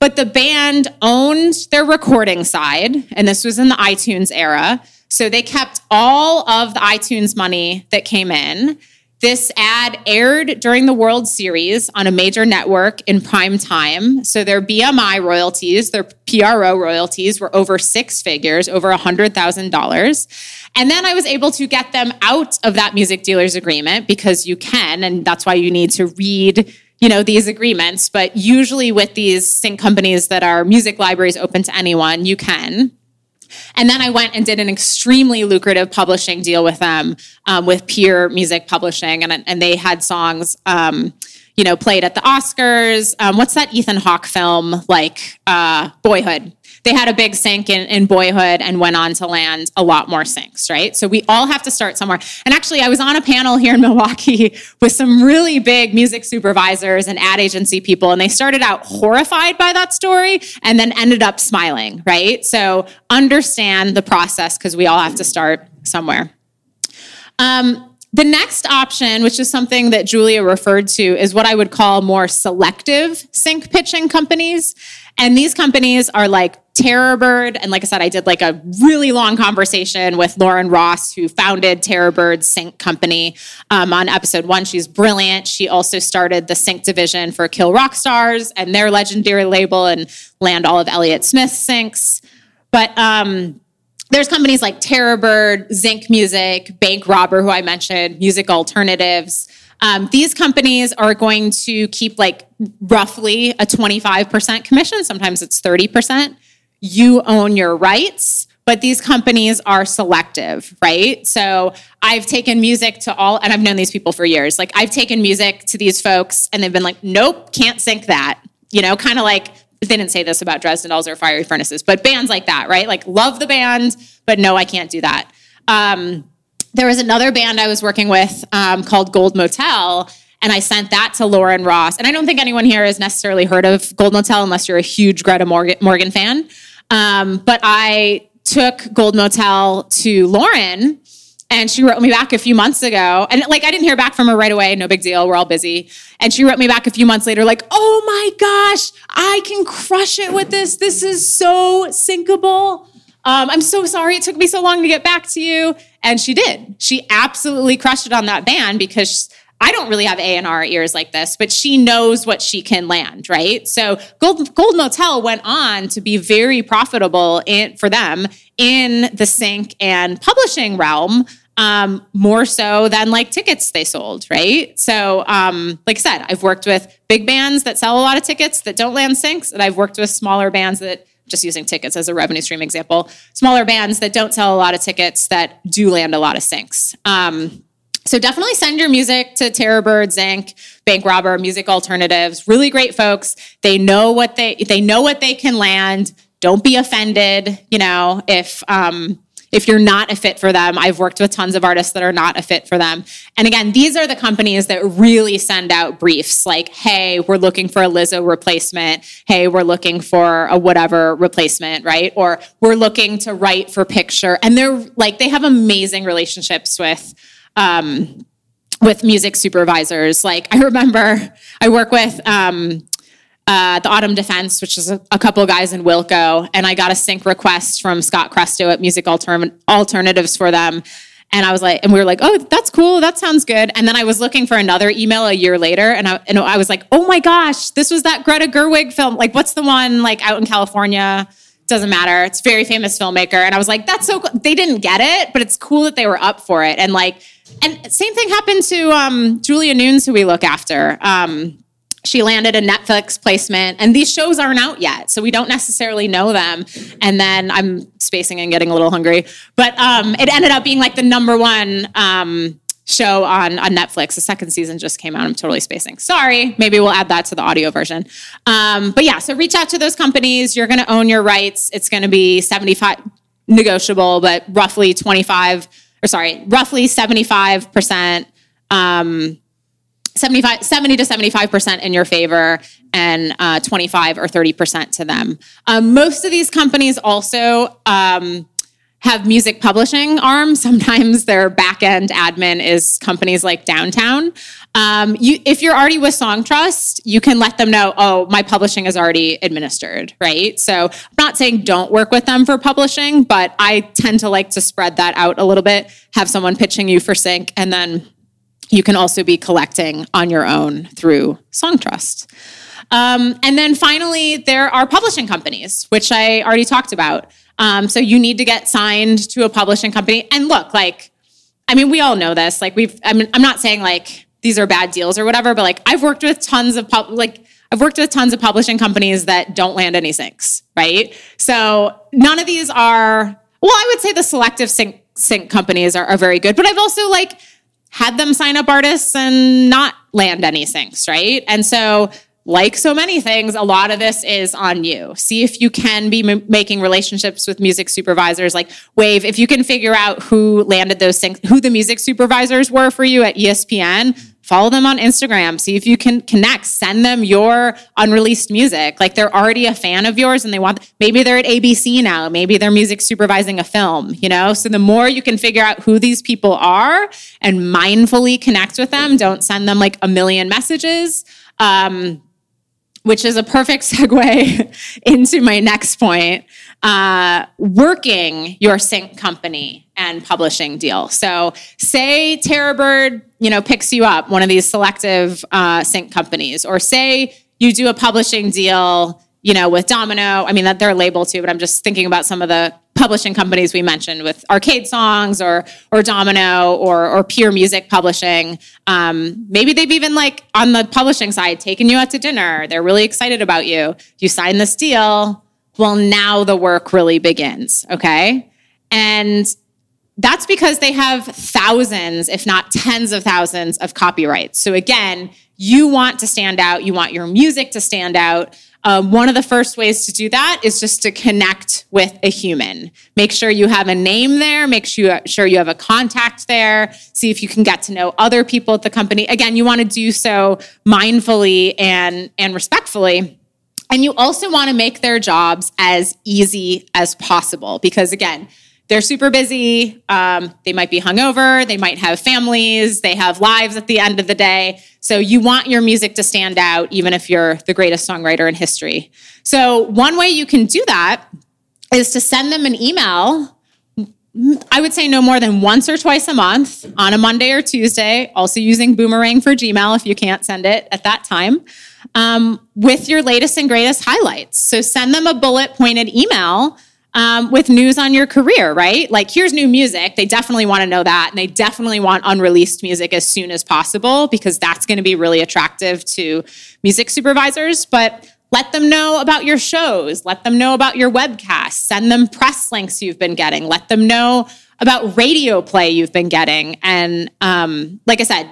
But the band owned their recording side, and this was in the iTunes era. So they kept all of the iTunes money that came in. This ad aired during the World Series on a major network in prime time. So their BMI royalties, their PRO royalties were over six figures, over $100,000. And then I was able to get them out of that music dealer's agreement because you can, and that's why you need to read you know these agreements but usually with these sync companies that are music libraries open to anyone you can and then I went and did an extremely lucrative publishing deal with them, um, with Peer Music Publishing, and and they had songs. Um, you know, played at the Oscars. Um, what's that Ethan Hawke film like? Uh, Boyhood they had a big sync in, in boyhood and went on to land a lot more syncs, right? So we all have to start somewhere. And actually, I was on a panel here in Milwaukee with some really big music supervisors and ad agency people, and they started out horrified by that story and then ended up smiling, right? So understand the process because we all have to start somewhere. Um, the next option, which is something that Julia referred to, is what I would call more selective sync pitching companies. And these companies are like Terrorbird. And like I said, I did like a really long conversation with Lauren Ross, who founded Terrorbird's Sync Company um, on episode one. She's brilliant. She also started the Sync division for Kill Rock Stars and their legendary label and land all of Elliott Smith's syncs. But um, there's companies like Terrorbird, Zync Music, Bank Robber, who I mentioned, Music Alternatives. Um, these companies are going to keep like roughly a 25% commission. Sometimes it's 30%. You own your rights, but these companies are selective, right? So I've taken music to all, and I've known these people for years. Like I've taken music to these folks, and they've been like, nope, can't sync that. You know, kind of like they didn't say this about Dresden Dolls or Fiery Furnaces, but bands like that, right? Like love the band, but no, I can't do that. Um, there was another band I was working with um, called Gold Motel, and I sent that to Lauren Ross. And I don't think anyone here has necessarily heard of Gold Motel unless you're a huge Greta Morgan, fan. Um, but I took Gold Motel to Lauren and she wrote me back a few months ago. And like, I didn't hear back from her right away. No big deal. We're all busy. And she wrote me back a few months later, like, oh my gosh, I can crush it with this. This is so syncable. Um, I'm so sorry it took me so long to get back to you. And she did. She absolutely crushed it on that band because I don't really have A&R ears like this, but she knows what she can land, right? So Gold, Gold Motel went on to be very profitable in, for them in the sync and publishing realm um, more so than like tickets they sold, right? So, um, like I said, I've worked with big bands that sell a lot of tickets that don't land syncs, and I've worked with smaller bands that just using tickets as a revenue stream example, smaller bands that don't sell a lot of tickets that do land a lot of syncs. Um, so definitely send your music to Terrorbird, Zync, Bank Robber, Music Alternatives. Really great folks. They know what they they know what they can land. Don't be offended, you know, if um, if you're not a fit for them. I've worked with tons of artists that are not a fit for them. And again, these are the companies that really send out briefs like, hey, we're looking for a Lizzo replacement. Hey, we're looking for a whatever replacement, right? Or we're looking to write for picture. And they're like, they have amazing relationships with um, with music supervisors. Like I remember I work with um, uh, the Autumn Defense, which is a, a couple guys in Wilco, and I got a sync request from Scott Cresto at Music Altern- Alternatives for them. And I was like, and we were like, oh, that's cool. That sounds good. And then I was looking for another email a year later, and I, and I was like, oh my gosh, this was that Greta Gerwig film. Like, what's the one like out in California? Doesn't matter. It's very famous filmmaker. And I was like, that's so cool. They didn't get it, but it's cool that they were up for it. And like, and same thing happened to um, Julia Nunes, who we look after. Um, she landed a Netflix placement, and these shows aren't out yet, so we don't necessarily know them. And then I'm spacing and getting a little hungry, but um, it ended up being like the number one um, show on on Netflix. The second season just came out. I'm totally spacing. Sorry. Maybe we'll add that to the audio version. Um, but yeah, so reach out to those companies. You're going to own your rights. It's going to be 75 negotiable, but roughly 25 or sorry, roughly 75 percent. Um, 75, 70 to 75% in your favor and uh, 25 or 30% to them. Um, most of these companies also um, have music publishing arms. Sometimes their back end admin is companies like Downtown. Um, you, if you're already with Songtrust, you can let them know, oh, my publishing is already administered, right? So I'm not saying don't work with them for publishing, but I tend to like to spread that out a little bit, have someone pitching you for sync, and then you can also be collecting on your own through Songtrust. Um, and then finally, there are publishing companies, which I already talked about. Um, so you need to get signed to a publishing company. And look, like, I mean, we all know this. Like, we've, I mean, I'm not saying like these are bad deals or whatever, but like, I've worked with tons of, pub, like, I've worked with tons of publishing companies that don't land any syncs, right? So none of these are, well, I would say the selective sync, sync companies are, are very good, but I've also like, had them sign up artists and not land any syncs, right? And so, like so many things, a lot of this is on you. See if you can be m- making relationships with music supervisors. Like Wave, if you can figure out who landed those syncs, who the music supervisors were for you at ESPN, follow them on Instagram, see if you can connect, send them your unreleased music. Like they're already a fan of yours and they want, maybe they're at ABC now, maybe they're music supervising a film, you know? So the more you can figure out who these people are and mindfully connect with them, don't send them like a million messages. Um, which is a perfect segue into my next point uh, working your sync company and publishing deal. So, say Terrorbird, you know, picks you up, one of these selective uh, sync companies, or say you do a publishing deal, you know, with Domino. I mean, that they're labeled too, but I'm just thinking about some of the publishing companies we mentioned with Arcade Songs or or Domino or or Peer Music Publishing. Um, maybe they've even like on the publishing side taken you out to dinner. They're really excited about you. You sign this deal well, now the work really begins, okay? And that's because they have thousands, if not tens of thousands, of copyrights. So again, you want to stand out, you want your music to stand out. Um, one of the first ways to do that is just to connect with a human. Make sure you have a name there, make sure, sure you have a contact there, see if you can get to know other people at the company. Again, you want to do so mindfully and, and respectfully. And you also want to make their jobs as easy as possible because, again, they're super busy. Um, they might be hungover. They might have families. They have lives at the end of the day. So you want your music to stand out, even if you're the greatest songwriter in history. So, one way you can do that is to send them an email. I would say no more than once or twice a month on a Monday or Tuesday, also using Boomerang for Gmail if you can't send it at that time um, with your latest and greatest highlights. So send them a bullet pointed email um, with news on your career, right? Like, here's new music. They definitely want to know that. And they definitely want unreleased music as soon as possible because that's going to be really attractive to music supervisors. But let them know about your shows. Let them know about your webcasts. Send them press links you've been getting. Let them know about radio play you've been getting. And um, like I said,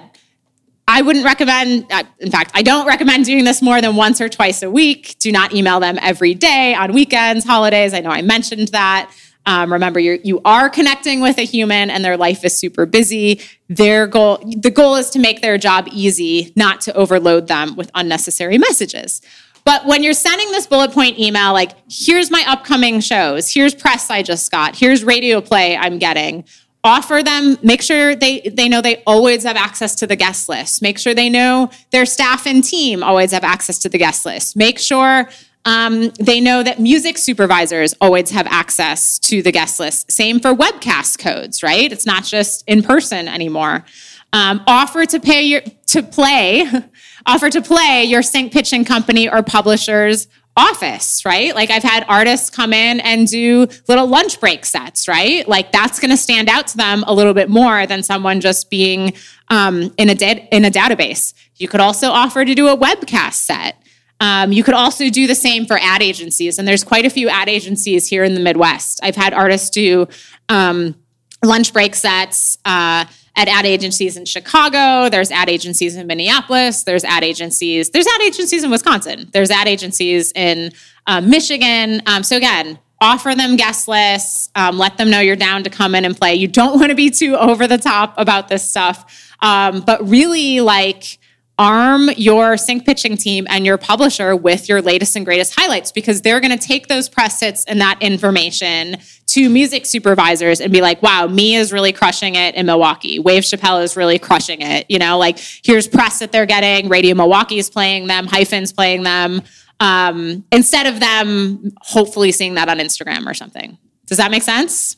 I wouldn't recommend, uh, in fact, I don't recommend doing this more than once or twice a week. Do not email them every day on weekends, holidays. I know I mentioned that. Um, remember, you're, you are connecting with a human and their life is super busy. Their goal, the goal is to make their job easy, not to overload them with unnecessary messages. But when you're sending this bullet point email, like, here's my upcoming shows, here's press I just got, here's radio play I'm getting, offer them make sure they they know they always have access to the guest list. Make sure they know their staff and team always have access to the guest list. Make sure um, they know that music supervisors always have access to the guest list. Same for webcast codes right? It's not just in person anymore. Um, offer to pay your to play offer to play your sync pitching company or publishers office, right? Like I've had artists come in and do little lunch break sets, right? Like that's going to stand out to them a little bit more than someone just being um, in a in a database. You could also offer to do a webcast set. Um, you could also do the same for ad agencies, and there's quite a few ad agencies here in the Midwest. I've had artists do um, lunch break sets. Uh, at ad agencies in Chicago, there's ad agencies in Minneapolis, there's ad agencies, there's ad agencies in Wisconsin, there's ad agencies in uh, Michigan. Um, so again, offer them guest lists, um, let them know you're down to come in and play. You don't want to be too over the top about this stuff, um, but really like arm your sync pitching team and your publisher with your latest and greatest highlights because they're going to take those press hits and that information to music supervisors and be like, wow, me is really crushing it in Milwaukee. Wave Chappelle is really crushing it. You know, like here's press that they're getting. Radio Milwaukee is playing them, HYFIN's playing them. Um, instead of them hopefully seeing that on Instagram or something. Does that make sense?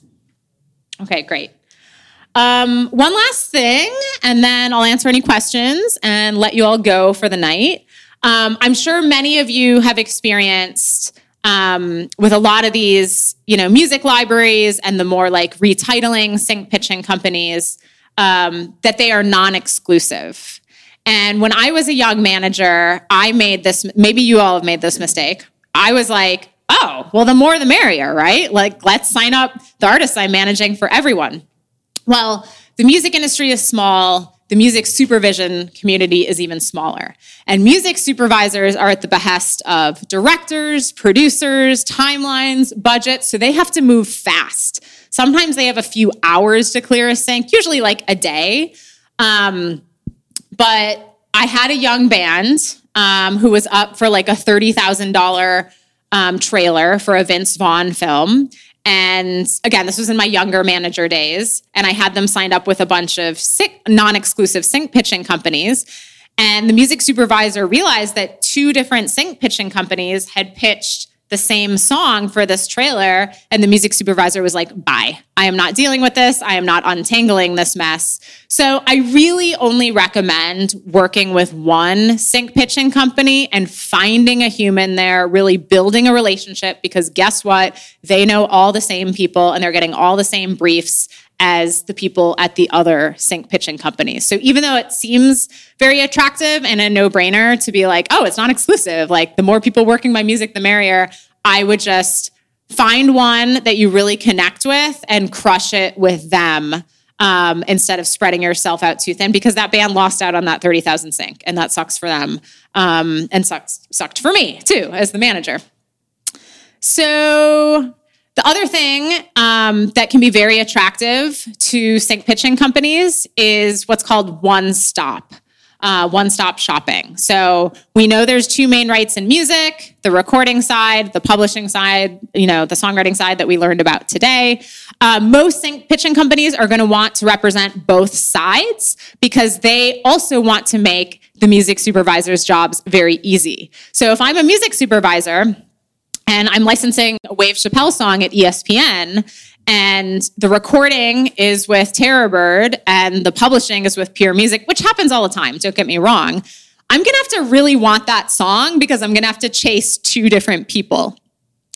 Okay, great. Um, one last thing, and then I'll answer any questions and let you all go for the night. Um, I'm sure many of you have experienced um, with a lot of these, you know, music libraries and the more like retitling sync pitching companies um, that they are non-exclusive. And when I was a young manager, I made this. Maybe you all have made this mistake. I was like, oh, well, the more the merrier, right? Like, let's sign up the artists I'm managing for everyone. Well, the music industry is small. The music supervision community is even smaller. And music supervisors are at the behest of directors, producers, timelines, budgets, so they have to move fast. Sometimes they have a few hours to clear a sync, usually like a day. Um, but I had a young band um, who was up for like a $30,000 um, trailer for a Vince Vaughn film. And again, this was in my younger manager days. And I had them signed up with a bunch of non exclusive sync pitching companies. And the music supervisor realized that two different sync pitching companies had pitched the same song for this trailer. And the music supervisor was like, bye. I am not dealing with this. I am not untangling this mess. So I really only recommend working with one sync pitching company and finding a human there, really building a relationship because guess what? They know all the same people and they're getting all the same briefs as the people at the other sync pitching companies. So even though it seems very attractive and a no brainer to be like, oh, it's not exclusive, like the more people working my music, the merrier, I would just find one that you really connect with and crush it with them. Um, instead of spreading yourself out too thin, because that band lost out on that 30,000 sync, and that sucks for them. Um, and sucks, sucked for me too, as the manager. So the other thing um, that can be very attractive to sync pitching companies is what's called one stop. Uh, one stop shopping. So we know there's two main rights in music the recording side, the publishing side, you know, the songwriting side that we learned about today. Uh, most sync pitching companies are going to want to represent both sides because they also want to make the music supervisor's jobs very easy. So if I'm a music supervisor, and I'm licensing a Wave Chappelle song at ESPN. And the recording is with Terrorbird and the publishing is with Peer Music, which happens all the time, don't get me wrong. I'm gonna have to really want that song because I'm gonna have to chase two different people.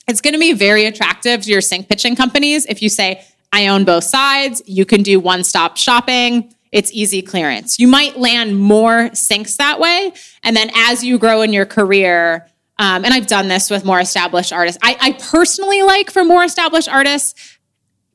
It's gonna be very attractive to your sync pitching companies if you say, I own both sides, you can do one stop shopping, it's easy clearance. You might land more syncs that way. And then as you grow in your career, um, and I've done this with more established artists. I, I personally like for more established artists,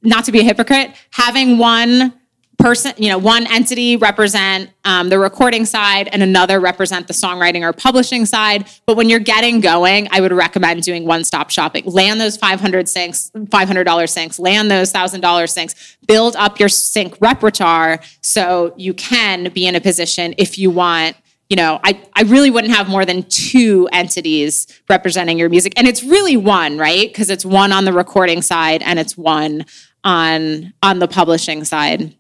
not to be a hypocrite, having one person, you know, one entity represent um, the recording side and another represent the songwriting or publishing side. But when you're getting going, I would recommend doing one-stop shopping. Land those 500 syncs, $500 syncs, land those $1,000 syncs, build up your sync repertoire so you can be in a position if you want you know, I, I really wouldn't have more than two entities representing your music. And it's really one, right? Because it's one on the recording side and it's one on on the publishing side.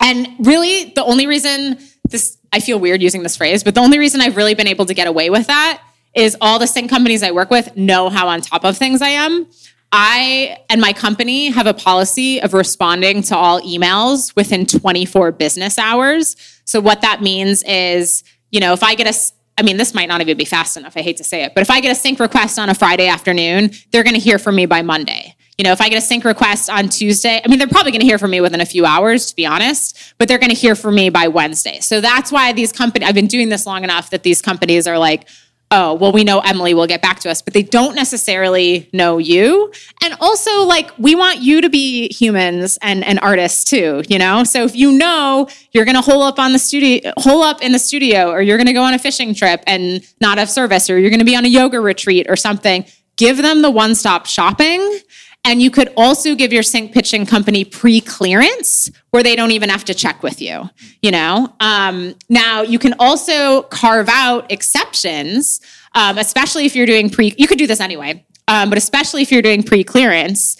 And really the only reason this I feel weird using this phrase, but the only reason I've really been able to get away with that is all the sync companies I work with know how on top of things I am. I and my company have a policy of responding to all emails within 24 business hours. So what that means is you know, if I get a I mean, this might not even be fast enough. I hate to say it, but if I get a sync request on a Friday afternoon, they're going to hear from me by Monday. You know, if I get a sync request on Tuesday, I mean, they're probably going to hear from me within a few hours, to be honest, but they're going to hear from me by Wednesday. So that's why these companies, I've been doing this long enough that these companies are like, oh, well, we know Emily will get back to us, but they don't necessarily know you. And also, like, we want you to be humans and, and artists too, you know? So if you know you're gonna hole up on the studio, hole up in the studio, or you're gonna go on a fishing trip and not have service, or you're gonna be on a yoga retreat or something, give them the one stop shopping and you could also give your sync pitching company pre-clearance where they don't even have to check with you, you know? Um, now, you can also carve out exceptions, um, especially if you're doing pre, you could do this anyway, um, but especially if you're doing pre-clearance,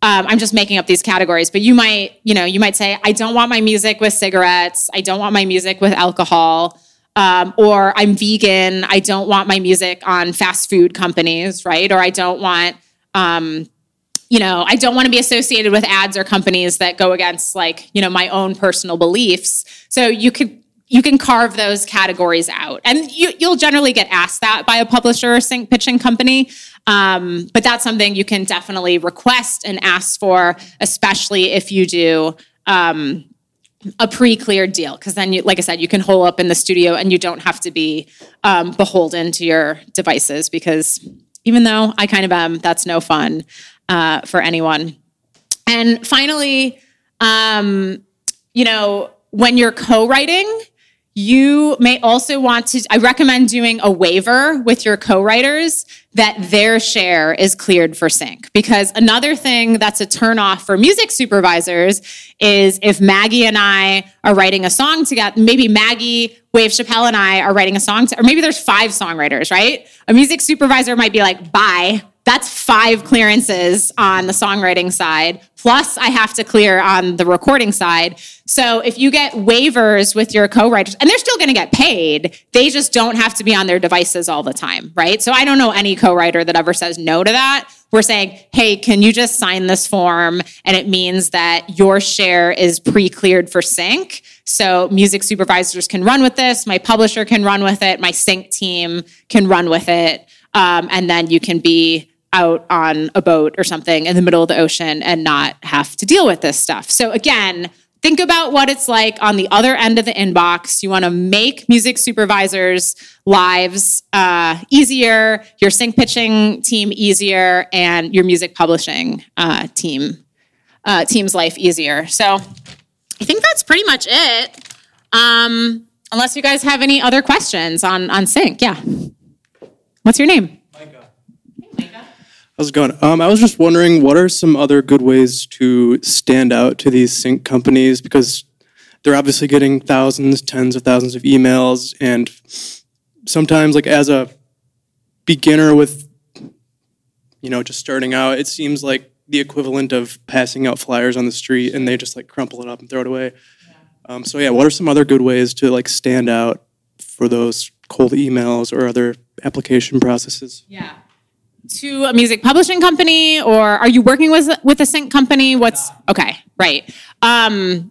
um, I'm just making up these categories, but you might, you know, you might say, I don't want my music with cigarettes. I don't want my music with alcohol. Um, or I'm vegan. I don't want my music on fast food companies, right? Or I don't want, um, you know, I don't want to be associated with ads or companies that go against like, you know, my own personal beliefs. So you could you can carve those categories out. And you, will generally get asked that by a publisher or sync pitching company. Um, but that's something you can definitely request and ask for, especially if you do um, a pre-cleared deal. Because then, you, like I said, you can hole up in the studio and you don't have to be um, beholden to your devices. Because even though I kind of am, that's no fun uh, for anyone. And finally, um, you know, when you're co-writing, you may also want to, I recommend doing a waiver with your co writers that their share is cleared for sync. Because another thing that's a turnoff for music supervisors is if Maggie and I are writing a song together, maybe Maggie, Wave Chappelle, and I are writing a song, to, or maybe there's five songwriters, right? A music supervisor might be like, bye that's five clearances on the songwriting side. Plus, I have to clear on the recording side. So if you get waivers with your co-writers, and they're still going to get paid, they just don't have to be on their devices all the time, right? So I don't know any co-writer that ever says no to that. We're saying, hey, can you just sign this form? And it means that your share is pre-cleared for sync. So music supervisors can run with this. My publisher can run with it. My sync team can run with it. Um, and then you can be out on a boat or something in the middle of the ocean and not have to deal with this stuff. So again, think about what it's like on the other end of the inbox. You want to make music supervisors' lives uh, easier, your sync pitching team easier, and your music publishing uh, team uh, team's life easier. So I think that's pretty much it. Um, unless you guys have any other questions on on sync, yeah. What's your name? How's it going? Um, I was just wondering, what are some other good ways to stand out to these sync companies? Because they're obviously getting thousands, tens of thousands of emails, and sometimes, like as a beginner with, you know, just starting out, it seems like the equivalent of passing out flyers on the street, and they just like crumple it up and throw it away. Um, so yeah, what are some other good ways to like stand out for those cold emails or other application processes? Yeah to a music publishing company or are you working with with a sync company? What's okay right. Um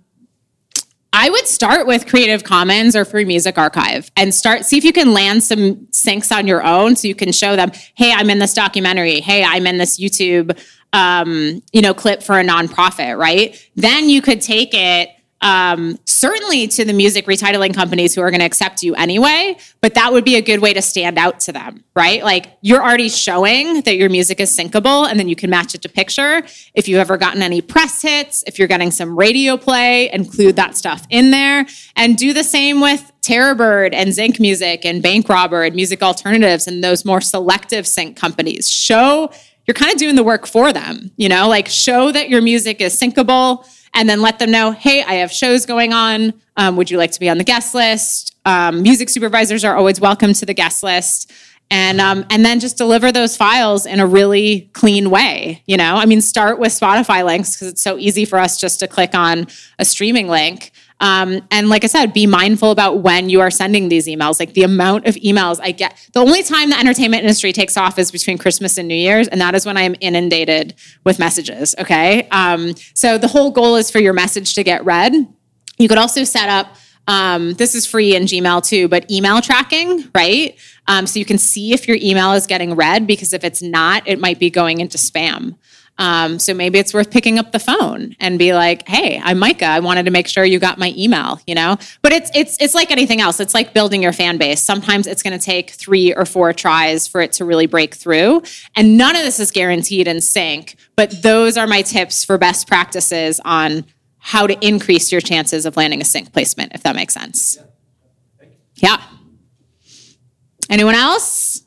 I would start with Creative Commons or Free Music Archive and start see if you can land some syncs on your own so you can show them, hey, I'm in this documentary, hey, I'm in this YouTube um, you know, clip for a nonprofit, right? Then you could take it um, certainly to the music retitling companies who are going to accept you anyway, but that would be a good way to stand out to them, right? Like you're already showing that your music is syncable and then you can match it to picture. If you've ever gotten any press hits, if you're getting some radio play, include that stuff in there and do the same with Terrorbird and Zync Music and Bank Robber and Music Alternatives and those more selective sync companies. Show you're kind of doing the work for them, you know, like show that your music is syncable and then let them know, hey, I have shows going on. Um, would you like to be on the guest list? Um, music supervisors are always welcome to the guest list. And, um, and then just deliver those files in a really clean way. You know, I mean, start with Spotify links because it's so easy for us just to click on a streaming link. Um, and like I said, be mindful about when you are sending these emails. Like the amount of emails I get. The only time the entertainment industry takes off is between Christmas and New Year's, and that is when I am inundated with messages. Okay. Um, so the whole goal is for your message to get read. You could also set up Um, this is free in Gmail too, but email tracking, right? Um, so you can see if your email is getting read because if it's not, it might be going into spam. Um, so maybe it's worth picking up the phone and be like, "Hey, I'm Micah. I wanted to make sure you got my email." You know, but it's it's it's like anything else. It's like building your fan base. Sometimes it's going to take three or four tries for it to really break through, and none of this is guaranteed in sync. But those are my tips for best practices on how to increase your chances of landing a sync placement, if that makes sense. Yeah. Anyone else?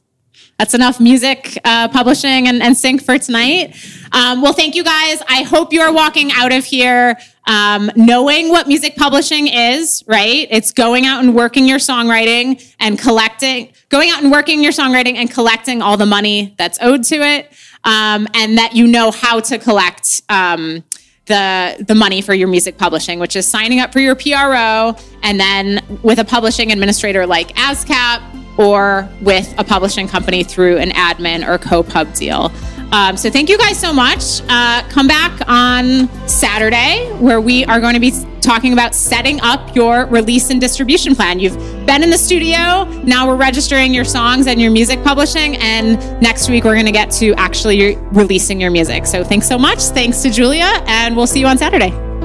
That's enough music uh, publishing and, and, sync for tonight. Um, well, thank you guys. I hope you are walking out of here um, knowing what music publishing is, right? It's going out and working your songwriting and collecting, going out and working your songwriting and collecting all the money that's owed to it, um, and that you know how to collect um, the the money for your music publishing, which is signing up for your PRO, and then with a publishing administrator like ASCAP or with a publishing company through an admin or co-pub deal. Um, so thank you guys so much. Uh, come back on Saturday where we are going to be talking about setting up your release and distribution plan. You've been in the studio, now we're registering your songs and your music publishing, and next week we're going to get to actually releasing your music. So thanks so much. Thanks to Julia, and we'll see you on Saturday.